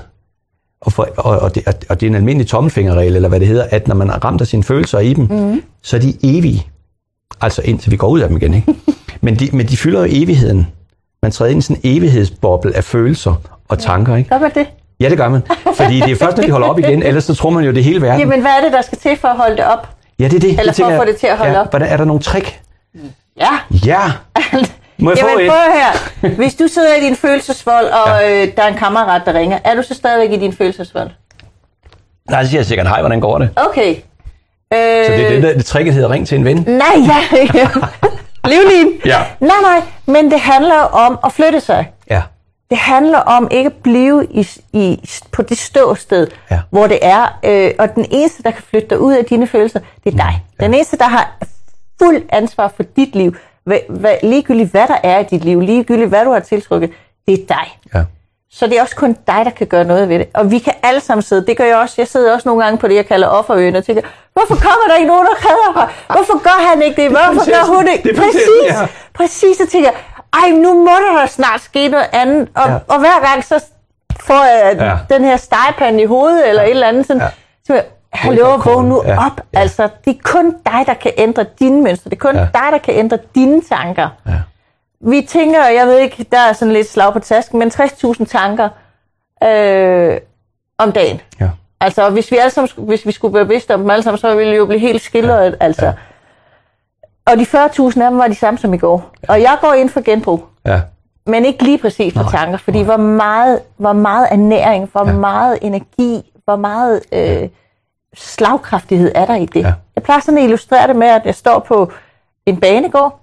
og, for, og, og, det, og det er en almindelig tommelfingerregel, eller hvad det hedder, at når man er ramt af sine følelser i dem, mm. så er de evige. Altså indtil vi går ud af dem igen, ikke? men, de, men de fylder jo evigheden. Man træder ind i sådan en evighedsboble af følelser og tanker, ikke? Man det? Ja, det gør man. Fordi det er først, når de holder op igen, ellers så tror man jo, det hele verden. Jamen, hvad er det, der skal til for at holde det op? ja, det er det. Eller for at få det til at holde ja, op. Hvordan, er der nogle trick? Ja. Ja! Må jeg få Jamen et? prøv her. Hvis du sidder i din følelsesvold, og ja. øh, der er en kammerat, der ringer, er du så stadigvæk i din følelsesvold? Nej, så siger jeg sikkert, hej, hvordan går det? Okay. Øh, Så det er det, der det tricket hedder, ring til en ven. Nej, ja. Livlin. Ja. Nej, nej, men det handler om at flytte sig. Ja. Det handler om ikke at blive i, i, på det ståsted, Ja. hvor det er. Øh, og den eneste, der kan flytte dig ud af dine følelser, det er dig. Den eneste, der har fuld ansvar for dit liv, hvad, hvad, ligegyldigt hvad der er i dit liv, ligegyldigt hvad du har tiltrykket, det er dig. Ja. Så det er også kun dig, der kan gøre noget ved det. Og vi kan alle sammen sidde, det gør jeg også, jeg sidder også nogle gange på det, jeg kalder offerøen, og tænker, hvorfor kommer der ikke nogen, der redder mig? Hvorfor gør han ikke det? Hvorfor gør prinsessen. hun ikke? Det Præcis, ja. præcis, så tænker jeg, ej, nu må der da snart ske noget andet. Og, Ja. ja. og hver gang, så får jeg Ja. ja. den her stegepande i hovedet, eller et eller andet sådan, Ja. ja. så jeg, hallo, vågn nu. Ja. op. Altså, det er kun dig, der kan ændre dine mønstre. Det er kun Ja. dig, der kan ændre dine tanker. Ja. Vi tænker, jeg ved ikke, der er sådan lidt slag på tasken, men 60.000 tanker øh, om dagen. Ja. Altså, hvis vi, alle sammen, hvis vi skulle være bevidste om dem alle sammen, så ville vi jo blive helt skildret, ja. altså. Ja. Og de 40.000 af dem var de samme som i går. Og jeg går ind for genbrug, Ja. men ikke lige præcis for Nej, tanker, fordi hvor meget, hvor meget ernæring, hvor Ja. ja. meget energi, hvor meget øh, slagkraftighed er der i det. Ja. Jeg plejer sådan at illustrere det med, at jeg står på en banegård,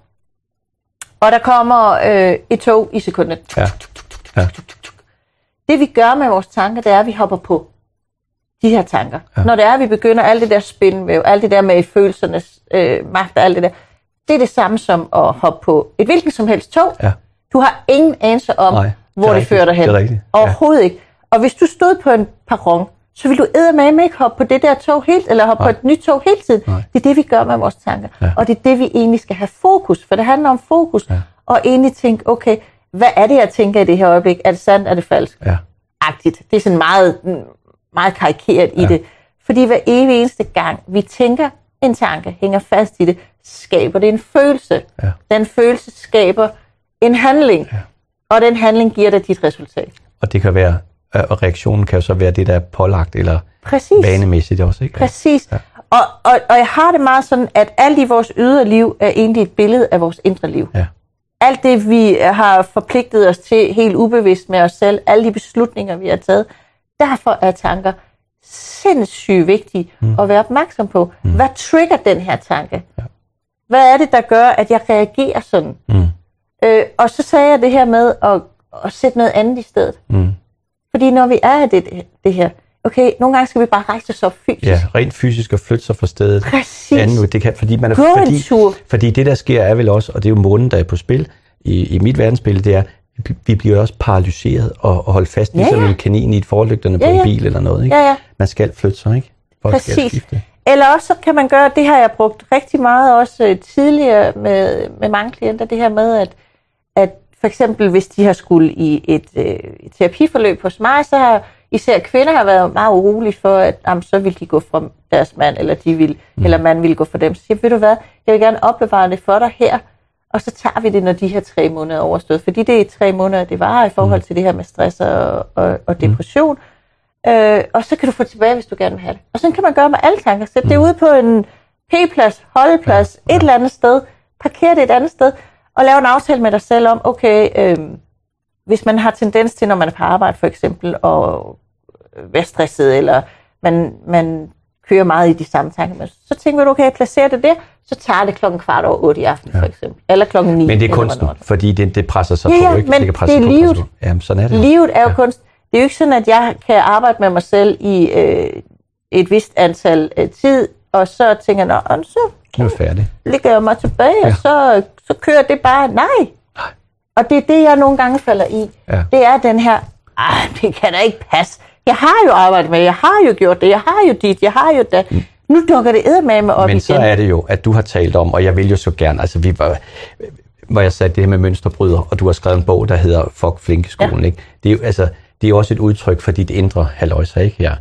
og der kommer øh, et tog i sekundet. Ja. Ja. Det vi gør med vores tanker, det er, at vi hopper på de her tanker. Ja. Når det er, at vi begynder alt det der spinvæv, alt det der med følelsernes øh, magt og alt det der, det er det samme som at hoppe på et hvilken som helst tog. Ja. Du har ingen anelse om, Nej, hvor det, rigtigt. fører dig hen. Det er rigtigt. Ja. Overhovedet ikke. Og hvis du stod på en perron, så vil du eddermame ikke hoppe på det der tog helt, eller hoppe Nej. på et nyt tog hele tiden. Nej. Det er det, vi gør med vores tanker. Ja. Og det er det, vi egentlig skal have fokus, for det handler om fokus. Ja. Og egentlig tænke, okay, hvad er det, jeg tænker i det her øjeblik? Er det sandt, er det falsk? Ja. agtigt. Det er sådan meget, meget karikeret ja. i det. Fordi hver evig eneste gang, vi tænker en tanke, hænger fast i det, skaber det en følelse. Ja. Den følelse skaber en handling. Ja. Og den handling giver dig dit resultat. Og det kan være, øh, og reaktionen kan jo så være det, der er pålagt, eller Præcis. vanemæssigt også, ikke? Præcis. Ja. Og, og, og jeg har det meget sådan, at alt i vores ydre liv er egentlig et billede af vores indre liv. Ja. Alt det, vi har forpligtet os til helt ubevidst med os selv, alle de beslutninger, vi har taget, derfor er tanker sindssygt vigtige mm. at være opmærksom på. Mm. Hvad trigger den her tanke? Ja. Hvad er det, der gør, at jeg reagerer sådan? Mm. Øh, og så sagde jeg det her med at, at sætte noget andet i stedet. Mm. Fordi når vi er i det, det her, okay, nogle gange skal vi bare rejse os op fysisk. Ja, rent fysisk at flytte sig fra stedet. Præcis. Anden, det kan, fordi, man er, Gå fordi, fordi det, der sker, er vel også, og det er jo månen, der er på spil i, i mit verdensbillede, det er, vi- bliver også paralyseret og, og holdt fast, Ja, ligesom ja. en kanin i et forlygterne på Ja, en ja. bil eller noget. Ikke? Ja, ja. Man skal flytte sig, ikke? Skal Præcis. skifte. Eller også så kan man gøre, det har jeg brugt rigtig meget også øh, tidligere med, med mange klienter, det her med, at, at for eksempel hvis de har skulle i et, øh, et terapiforløb hos mig, så har især kvinder har været meget urolige for, at jamen, så vil de gå fra deres mand, eller, de vil, mm. eller mand vil gå fra dem. Så siger ved du hvad, jeg vil gerne opbevare det for dig her, og så tager vi det, når de her tre måneder er overstået. Fordi det er tre måneder, det varer i forhold til det her med stress og, og, og depression. Øh, og så kan du få tilbage, hvis du gerne vil have det. Og sådan kan man gøre med alle tanker. Sæt det ude på en P-plads, holdeplads, ja. et eller andet sted. Parker det et andet sted. Og lave en aftale med dig selv om, okay, øh, hvis man har tendens til, når man er på arbejde for eksempel, at være stresset, eller man, man kører meget i de samme tanker, men så tænker du, okay, jeg placerer det der, så tager det klokken kvart over otte i aften, ja. for eksempel. Eller klokken ni. Men det er kunsten, fordi det, det presser sig Ja, på, ikke? men det kan det er livet. Jamen, sådan er det. Livet er jo Ja. kunst. Det er jo ikke sådan, at jeg kan arbejde med mig selv i øh, et vist antal øh, tid, og så tænker jeg, Nå, så Nu er færdig. ligger jeg mig tilbage, ja. og så, så kører det bare. Nej. Nej. Og det er det, jeg nogle gange falder i. Ja. Det er den her, "Ej, det kan da ikke passe. Jeg har jo arbejdet med, jeg har jo gjort det, jeg har jo dit, jeg har jo det. Nu dukker det eddermame op Men igen. så er det jo, at du har talt om, og jeg vil jo så gerne, altså vi var, hvor jeg sagde det her med mønsterbryder, og du har skrevet en bog, der hedder Fuck Flinkeskolen, ja. ikke? Det er jo, altså, det er jo også et udtryk for dit indre haløjser, ikke? Ja.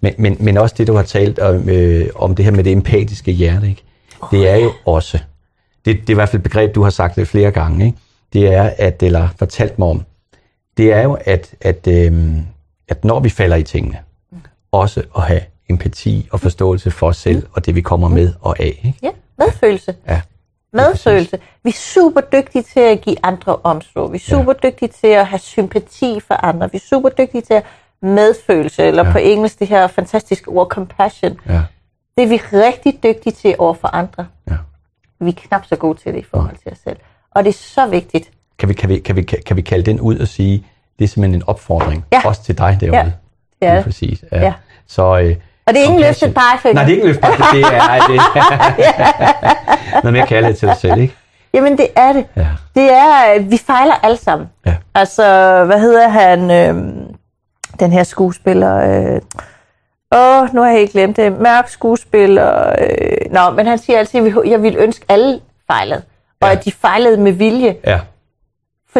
Men, men, men også det, du har talt om, øh, om det her med det empatiske hjerte, ikke? Det er jo også, det, det er i hvert fald et begreb, du har sagt det flere gange, ikke? Det er, at, eller fortalt mig om, det er jo, at, at, øh, at når vi falder i tingene, også at have empati og forståelse for os selv, og det vi kommer med og af, ikke? Ja, medfølelse. Ja. Medfølelse. Vi er super dygtige til at give andre omsorg. Vi er super ja. dygtige til at have sympati for andre. Vi er super dygtige til at medfølelse, eller ja. Ja. på engelsk det her fantastiske ord compassion. Ja. Det er vi rigtig dygtige til over for andre. Ja. Vi er knap så gode til det i forhold til os selv. Og det er så vigtigt. Kan vi, kan, vi, kan, vi, kan vi kalde den ud og sige, det er simpelthen en opfordring, Ja. også til dig derude? Ja, det er det. præcis. Ja. Ja. Så, øh, Og det er ingen løftet pegefinger. Nej, det er ikke en løftet det er det. Noget mere kærlighed til dig selv, ikke? Jamen, det er det. Ja. Det er, at vi fejler alle sammen. Ja. Altså, hvad hedder han, øh, den her skuespiller? Øh, åh, nu har jeg helt glemt det. Mørk skuespiller. Øh, nå, men han siger altid, at jeg ville ønske alle fejlede. Og Ja. at de fejlede med vilje. Ja.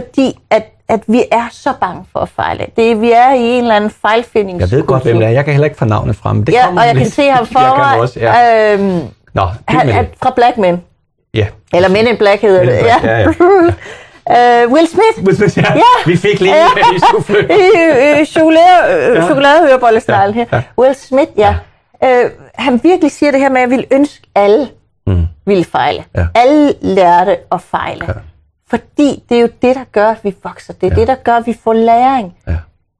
Fordi at, at vi er så bange for at fejle. Det, er- vi er i en eller anden fejlfindings. Jeg ved godt, hvem det er. Jeg kan heller ikke få navnet frem. Det Ja, og jeg lidt. kan se ham for mig. også, ja. øhm, Nå, han, det. fra Black Men. Ja. Eller Men in Black hedder det. Black, ja, uh, Will Smith. ja. Ja. Vi fik lige Ja. ja. i soufflø. øh, chokolade, øh, her. Ja. Will Smith, ja. Øh, han virkelig siger det her med, at jeg ville ønske alle Mm. ville fejle. Ja. Alle lærte at fejle. Ja. Fordi det er jo det, der gør, at vi vokser. Det er Ja. det, der gør, at vi får læring. Ja.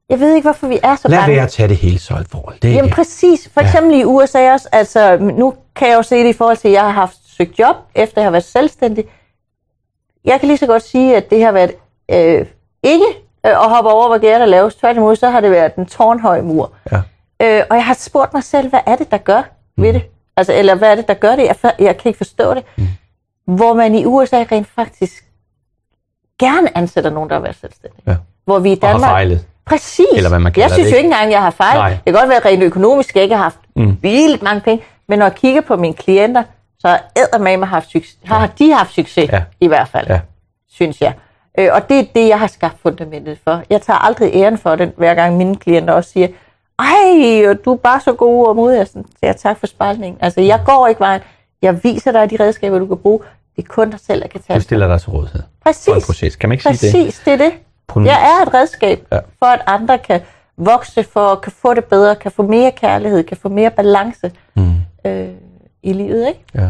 Jeg ved ikke, hvorfor vi er så Lad bange. være at tage det hele så alvorligt. Det er Jamen ikke. præcis. For eksempel i USA også. Altså, nu kan jeg jo se det i forhold til, at jeg har haft søgt job, efter jeg har været selvstændig. Jeg kan lige så godt sige, at det har været øh, ikke øh, og hopper over, hvor gæret der laves. Tværtimod, så har det været den tårnhøje mur. Ja. Øh, og jeg har spurgt mig selv, hvad er det, der gør ved det? Altså, eller hvad er det, der gør det? Jeg, jeg kan ikke forstå det. Mm. Hvor man i USA rent faktisk gerne ansætter nogen, der er været selvstændige. Ja. Hvor vi i Og har Danmark... fejlet. Præcis. Eller hvad man kalder jeg synes det, jo ikke? ikke engang, jeg har fejl. Nej. Det kan godt være rent økonomisk, jeg ikke har haft mm. vildt mange penge. Men når jeg kigger på mine klienter, så har med mig haft succes. Har de haft succes, Ja. i hvert fald, Ja. synes jeg. Øh, og det er det, jeg har skabt fundamentet for. Jeg tager aldrig æren for det, hver gang mine klienter også siger, ej, du er bare så god og modig. Jeg siger, tak for spejlningen. Altså, jeg går ikke vejen. Jeg viser dig de redskaber, du kan bruge. Det er kun dig selv, der kan tage Du stiller dig til rådighed Præcis. en proces. Kan man ikke sige det? Præcis, det er det. Jeg er et redskab Ja. for, at andre kan vokse, for kan få det bedre, kan få mere kærlighed, kan få mere balance mm. øh, i livet, ikke? Ja.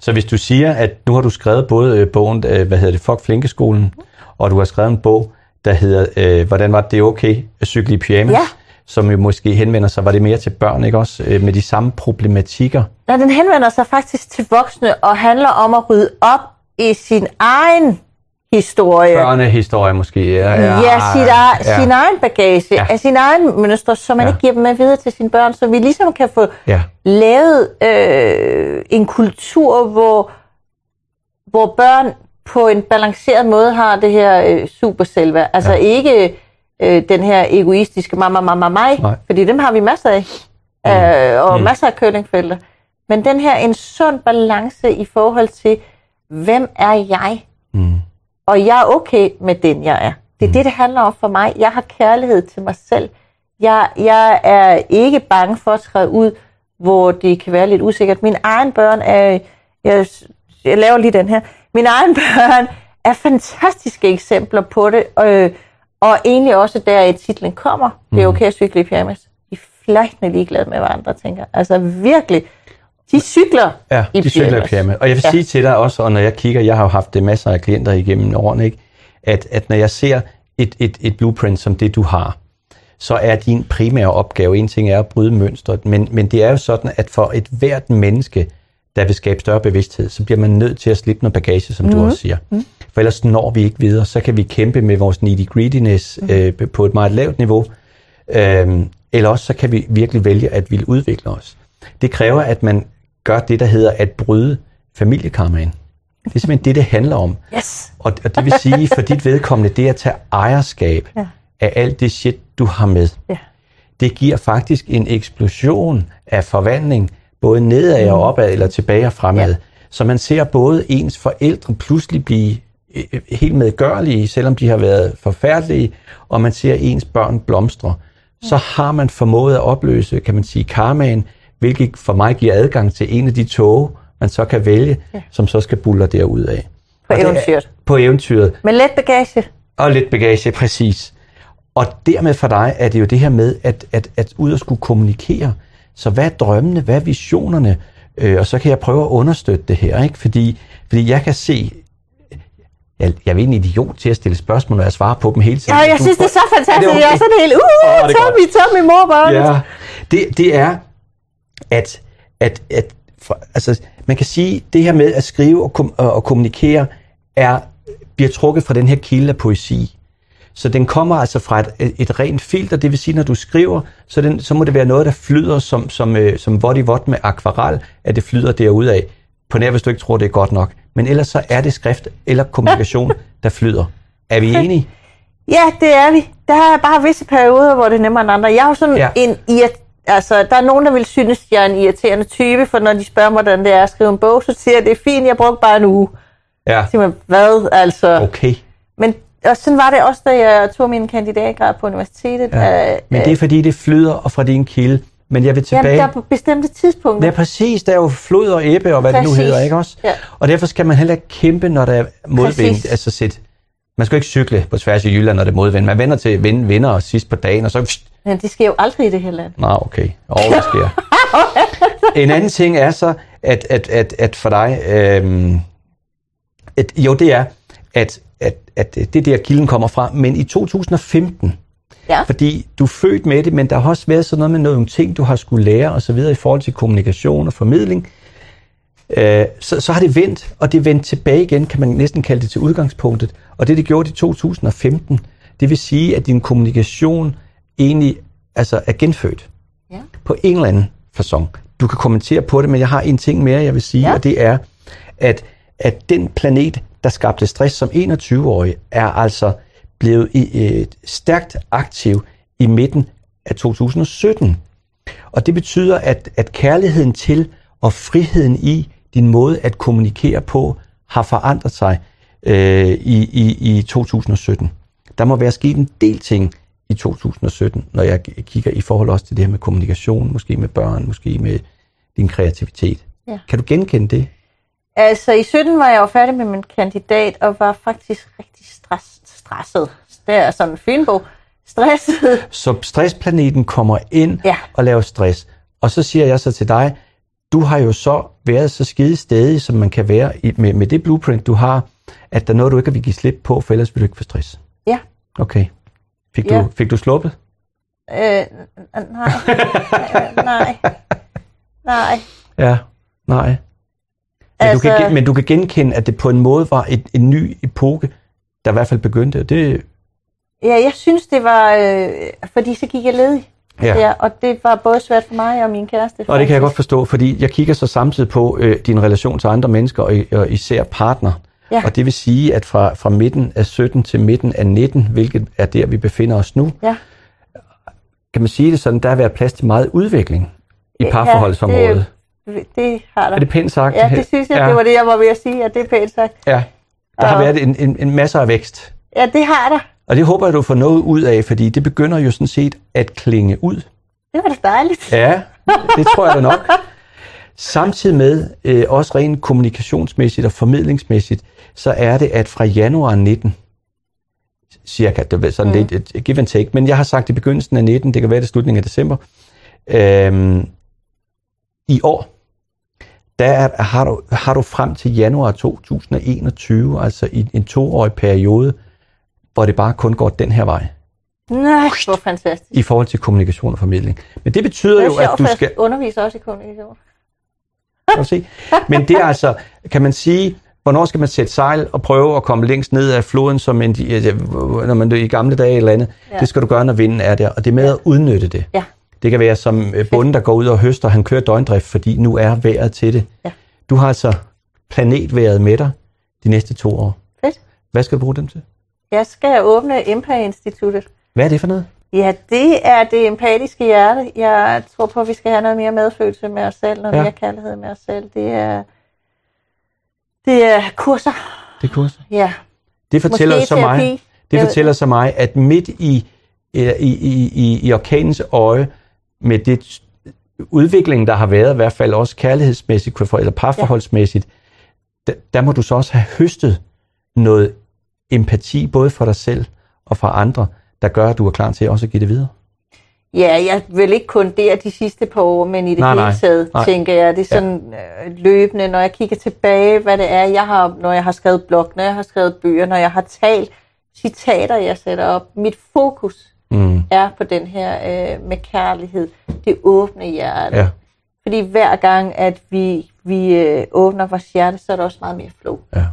Så hvis du siger, at nu har du skrevet både øh, bogen, øh, hvad hedder det, Fuck Flinkeskolen, og du har skrevet en bog, der hedder, øh, hvordan var det, okay at cykle i pyjamas, Ja. som jo måske henvender sig, var det mere til børn, ikke også, øh, med de samme problematikker? Når den henvender sig faktisk til voksne og handler om at rydde op i sin egen historie. Børnehistorie måske. Ja, Ja, sit, ej, ja. sin egen bagage, Ja. ja. af sin egen mønstre, så man Ja. ikke giver dem med videre til sine børn, så vi ligesom kan få Ja. lavet øh, en kultur, hvor, hvor børn på en balanceret måde har det her øh, superselve. Altså ja. ikke øh, den her egoistiske mamma, mamma, mig, Nej. fordi dem har vi masser af, øh, og mm. masser af køllingfelter. Men den her en sund balance i forhold til, hvem er jeg? Mm. Og jeg er okay med den, jeg er. Det er det, det handler om for mig. Jeg har kærlighed til mig selv. Jeg, jeg er ikke bange for at træde ud, hvor det kan være lidt usikkert. Mine egne børn er... Jeg, jeg laver lige den her. Mine egne børn er fantastiske eksempler på det. Øh, og egentlig også der, at titlen kommer. Det er okay at cykle i pyjamas. De er fløjtende ligeglade med, hvad andre tænker. Altså virkelig. De cykler Ja, i de cykler i pyjamas. pyjamas. Og jeg vil ja. Sige til dig også, og når jeg kigger, jeg har jo haft øh, masser af klienter igennem årene, ikke? At, at når jeg ser et, et, et blueprint som det, du har, så er din primære opgave, en ting er at bryde mønstret, men, men det er jo sådan, at for et hvert menneske, der vil skabe større bevidsthed, så bliver man nødt til at slippe noget bagage, som mm. du også siger. Mm. For ellers når vi ikke videre, så kan vi kæmpe med vores needy-greediness mm. øh, på et meget lavt niveau, øhm, eller også så kan vi virkelig vælge at ville udvikle os. Det kræver, at man gør det, der hedder at bryde familiekarmaen. Det er simpelthen det, det handler om. Yes. Og, og det vil sige, for dit vedkommende, det at tage ejerskab ja. af alt det shit, du har med. Ja. Det giver faktisk en eksplosion af forvandling, både nedad og opad, eller tilbage og fremad. Ja. Så man ser både ens forældre pludselig blive øh, øh, helt medgørlige, selvom de har været forfærdelige, og man ser ens børn blomstre. Så har man formået at opløse, kan man sige, karmaen, hvilket for mig giver adgang til en af de tog, man så kan vælge, ja. som så skal buller derud af. På Og det er- eventyret. På eventyret. Med let bagage. Og lidt bagage, præcis. Og dermed for dig er det jo det her med, at, at, at ud og skulle kommunikere. Så hvad er drømmene, hvad er visionerne? Øh, og så kan jeg prøve at understøtte det her, ikke? Fordi, fordi jeg kan se, jeg, jeg er en idiot til at stille spørgsmål, når jeg svarer på dem hele tiden. Ja, jeg Du synes, det er så Er fantastisk. det Jeg er okay? sådan helt, uh, er Tommy, Tommy, mor, Ja, det, det er, at, at, at for, altså, man kan sige, det her med at skrive og, kom, og, kommunikere, er, bliver trukket fra den her kilde af poesi. Så den kommer altså fra et, et, rent filter, det vil sige, når du skriver, så, den, så må det være noget, der flyder som, som, øh, som vådt i vådt med akvarel, at det flyder derudad. På nær, hvis du ikke tror, det er godt nok. Men ellers så er det skrift eller kommunikation, der flyder. Er vi enige? Ja, det er vi. Der er bare visse perioder, hvor det er nemmere end andre. Jeg er jo sådan Ja. en irrit... Altså, der er nogen, der vil synes, jeg er en irriterende type, for når de spørger mig, hvordan det er at skrive en bog, så siger jeg, det er fint, jeg brugte bare en uge. Ja. Så siger man, hvad altså? Okay. Men og sådan var det også, da jeg tog min kandidatgrad på universitetet. Ja. Øh, Men det er fordi, det flyder og fra din kilde. Men jeg vil tilbage... Jamen, der er på bestemte tidspunkter. Ja, præcis. Der er jo flod og æbbe og hvad det nu Præcis. hedder, ikke også? Ja. Og derfor skal man heller ikke kæmpe, når der er modvind. Præcis. Altså sæt, man skal jo ikke cykle på tværs af Jylland, når det er modvind. Man vender til vinder og sidst på dagen, og så... Men det sker jo aldrig i det her land. Nå, okay. Og det sker. en anden ting er så, at, at, at, at for dig... Øhm, at, jo, det er, at, at, at det er der, kilden kommer fra. Men i 2015, Ja. fordi du er født med det, men der har også været sådan noget med nogle ting, du har skulle lære og så videre i forhold til kommunikation og formidling. Øh, så, så har det vendt, og det vendt tilbage igen, kan man næsten kalde det til udgangspunktet. Og det, det gjorde i 2015, Det vil sige, at din kommunikation egentlig altså er genfødt Ja. på en eller anden façon. Du kan kommentere på det, men jeg har en ting mere, jeg vil sige, Ja. og det er, at, at den planet, der skabte stress som 21-årig, er altså blevet i, øh, stærkt aktiv i midten af 2017. Og det betyder, at, at kærligheden til og friheden i din måde at kommunikere på har forandret sig øh, i, i, i 2017. Der må være sket en del ting i 2017, når jeg kigger i forhold også til det her med kommunikation, måske med børn, måske med din kreativitet. Ja. Kan du genkende det? Altså, i 17 var jeg jo færdig med min kandidat, og var faktisk rigtig stress, stresset. Det er sådan en filmbog. Stresset. Så stressplaneten kommer ind Ja. og laver stress. Og så siger jeg så til dig, du har jo så været så skide stedig, som man kan være i, med, med det blueprint, du har, at der er noget, du ikke vil give slip på, for ellers vil du ikke få stress. Ja. Okay. Fik, Ja. du, fik du sluppet? Øh, nej. Øh, nej. Nej. Ja. Nej. Men, Altså- du kan, gen- men du kan genkende, at det på en måde var et, en ny epoke, der i hvert fald begyndte. Det, Ja, jeg synes, det var... Øh, fordi så gik jeg ledig. ja. Ja, og det var både svært for mig og min kæreste. Og det kan jeg godt faktisk. forstå, fordi jeg kigger så samtidig på øh, din relation til andre mennesker, og, og især partner. Ja. Og det vil sige, at fra, fra midten af 17 til midten af 19, hvilket er der, vi befinder os nu, Ja. kan man sige det sådan, der har været plads til meget udvikling i Ja, parforholdsområdet. Det, det har der. Er det pænt sagt? Ja, det synes jeg, ja. det var det, jeg var ved at sige, at det er pænt sagt. Ja, der har Og- været en, en, en masse af vækst. Ja, det har der. Og det håber jeg, du får noget ud af, fordi det begynder jo sådan set at klinge ud. Det var da dejligt. Ja, det tror jeg da nok. Samtidig med, øh, også rent kommunikationsmæssigt og formidlingsmæssigt, så er det, at fra januar 19, cirka, det er sådan mm. lidt et give and take, men jeg har sagt i begyndelsen af 19, det kan være det slutningen af december, øhm, i år, der er, har, du, har du frem til januar 2021, altså i en toårig periode, hvor det bare kun går den her vej, Nej, hvor fantastisk. i forhold til kommunikation og formidling. Men det betyder Det jo, at du skal... jeg underviser også i kommunikation. Kan se? Men det er altså, kan man sige, hvornår skal man sætte sejl og prøve at komme længst ned af floden, som en, når man i gamle dage eller andet. Ja. Ja. Det skal du gøre, når vinden er der. Og det er med at udnytte det. Ja. Det kan være som øh, bunden, der går ud og høster, han kører døgndrift, fordi nu er vejret til det. Ja. Du har altså planetværet med dig de næste to år. Fedt. Hvad skal du bruge dem til? Jeg skal åbne Empire-instituttet. Hvad er det for noget? Ja, det er det empatiske hjerte. Jeg tror på, at vi skal have noget mere medfølelse med os selv, noget Ja. ja. mere kærlighed med os selv. Det er, det er kurser. Det kurser. Ja. Det fortæller Måske så mig, det Jeg- fortæller så mig, at midt i, i, i, i, i orkanens øje, med det udvikling, der har været, i hvert fald også kærlighedsmæssigt, eller parforholdsmæssigt, der, der må du så også have høstet noget empati, både for dig selv og for andre, der gør, at du er klar til også at give det videre. Ja, jeg vil ikke kun der de sidste par år, men i det Nej, hele taget, nej. tænker jeg. Det er sådan øh, løbende, når jeg kigger tilbage, hvad det er, jeg har, når jeg har skrevet blog, når jeg har skrevet bøger, når jeg har talt, citater, jeg sætter op. Mit fokus Mm. er på den her øh, med kærlighed, det åbne hjerte. Ja, Fordi hver gang, at vi, vi øh, åbner vores hjerte, så er der også meget mere flow. ja,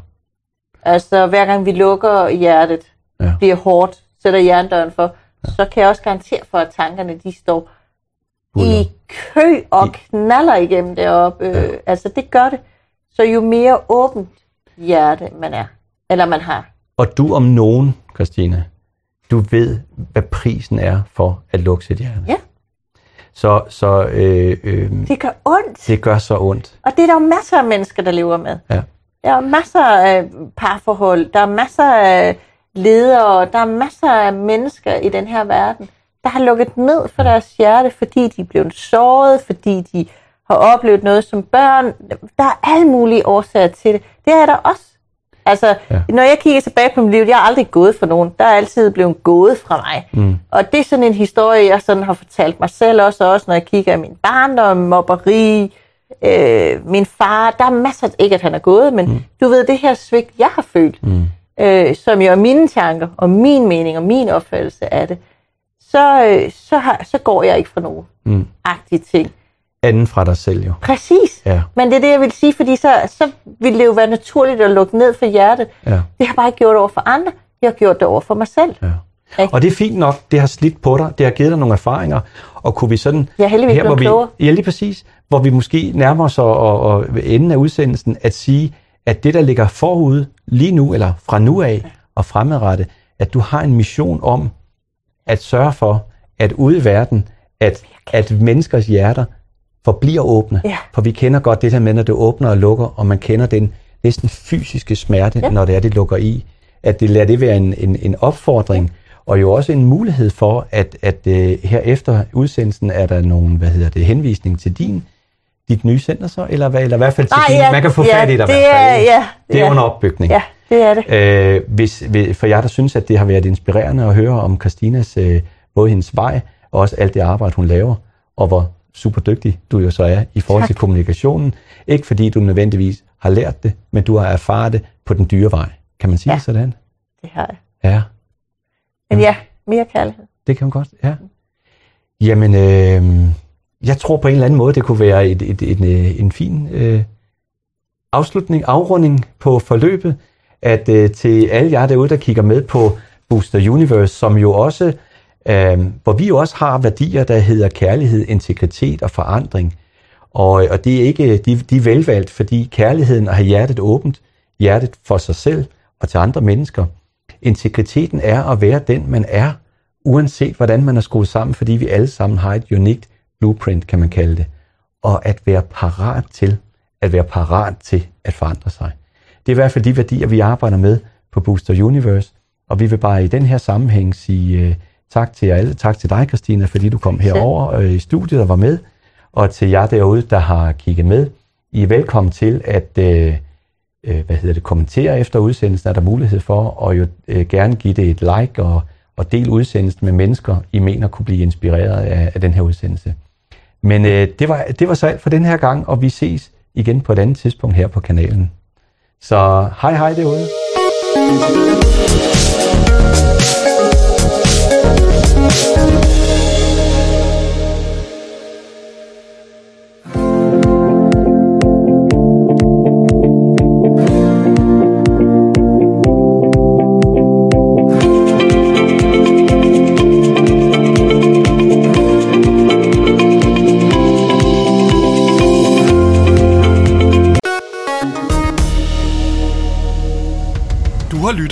Altså hver gang vi lukker hjertet, Ja. ja. bliver hårdt, sætter jerndøren for, ja. så kan jeg også garantere for, at tankerne de står i kø og knaller igennem deroppe. Øh, altså det gør det. Så jo mere åbent hjerte man er, eller man har. Og du om nogen, Christina, du ved, hvad prisen er for at lukke sit hjerte. Ja. Så, så øh, øh, Det gør ondt. det gør så ondt. Og det er der jo masser af mennesker, der lever med. Ja. Der er masser af parforhold, der er masser af ledere, der er masser af mennesker i den her verden, der har lukket ned for deres hjerte, fordi de er blevet såret, fordi de har oplevet noget som børn. Der er alle mulige årsager til det. Det er der også. Altså, Ja. når jeg kigger tilbage på mit liv, jeg har aldrig gået for nogen. Der er altid blevet gået fra mig. Mm. Og det er sådan en historie, jeg sådan har fortalt mig selv også, også når jeg kigger i min barndom, mobberi, øh, min far. Der er masser, ikke at han er gået, men mm. du ved, det her svigt, jeg har følt, Mm. Øh, som jo er mine tanker, og min mening, og min opfattelse af det, så, øh, så, har, så går jeg ikke for nogen Mm. agtige ting. Anden fra dig selv jo. Præcis. Ja, Men det er det, jeg vil sige, fordi så, så ville det jo være naturligt at lukke ned for hjertet. ja, Det har jeg bare ikke gjort over for andre. Jeg har gjort det over for mig selv. ja. Og det er fint nok, det har slidt på dig, det har givet dig nogle erfaringer, og kunne vi sådan... Er heldigvis hvor blevet vi, klogere. Ja, lige præcis. Hvor vi måske nærmer os og, og, og enden af udsendelsen at sige, at det, der ligger forud lige nu, eller fra nu af og fremadrettet, at du har en mission om at sørge for, at ude i verden, at, at menneskers hjerter forbliver åbne. Ja. For vi kender godt det her med, når det åbner og lukker, og man kender den næsten fysiske smerte, ja. Når det er, det lukker i. At det lader det være en, en, en opfordring, og jo også en mulighed for, at, at uh, her efter udsendelsen er der nogle, hvad hedder det, henvisning til din, dit nye center så, eller, hvad, eller i hvert fald til din, man kan få ja, fat i dig i det hvert fald. er, ja, det er ja, under opbygning. Ja, det er det. Øh, hvis, for jer, der synes, at det har været inspirerende at høre om Christinas, øh, både hendes vej, og også alt det arbejde, hun laver, og hvor super dygtig du jo så er i forhold Tak. til kommunikationen. Ikke fordi du nødvendigvis har lært det, men du har erfaret det på den dyre vej. Kan man sige Ja. det sådan? Det har jeg. Ja, Men ja, mere kærlighed. det kan man godt. Ja. Jamen, øh, jeg tror på en eller anden måde, det kunne være et, et, et, en, en fin øh, afslutning, afrunding på forløbet, at øh, til alle jer derude, der kigger med på Booster Universe, som jo også, øh, hvor vi jo også har værdier, der hedder kærlighed, integritet og forandring. Og, og det er ikke, de, de er velvalgt, fordi kærligheden at have hjertet åbent, hjertet for sig selv og til andre mennesker. Integriteten er at være den, man er, uanset hvordan man er skruet sammen, fordi vi alle sammen har et unikt blueprint, kan man kalde det. Og at være parat til, at være parat til at forandre sig. Det er i hvert fald de værdier, vi arbejder med på Booster Universe, og vi vil bare i den her sammenhæng sige uh, tak til jer alle. Tak til dig, Christina, fordi du kom herover uh, i studiet og var med. Og til jer derude, der har kigget med. I er velkommen til at uh, hvad hedder det, kommentere efter udsendelsen, er der mulighed for, og jo uh, gerne give det et like og, og del udsendelsen med mennesker, I mener kunne blive inspireret af, af den her udsendelse. Men øh, det, var, det var så alt for den her gang, og vi ses igen på et andet tidspunkt her på kanalen. Så hej hej derude.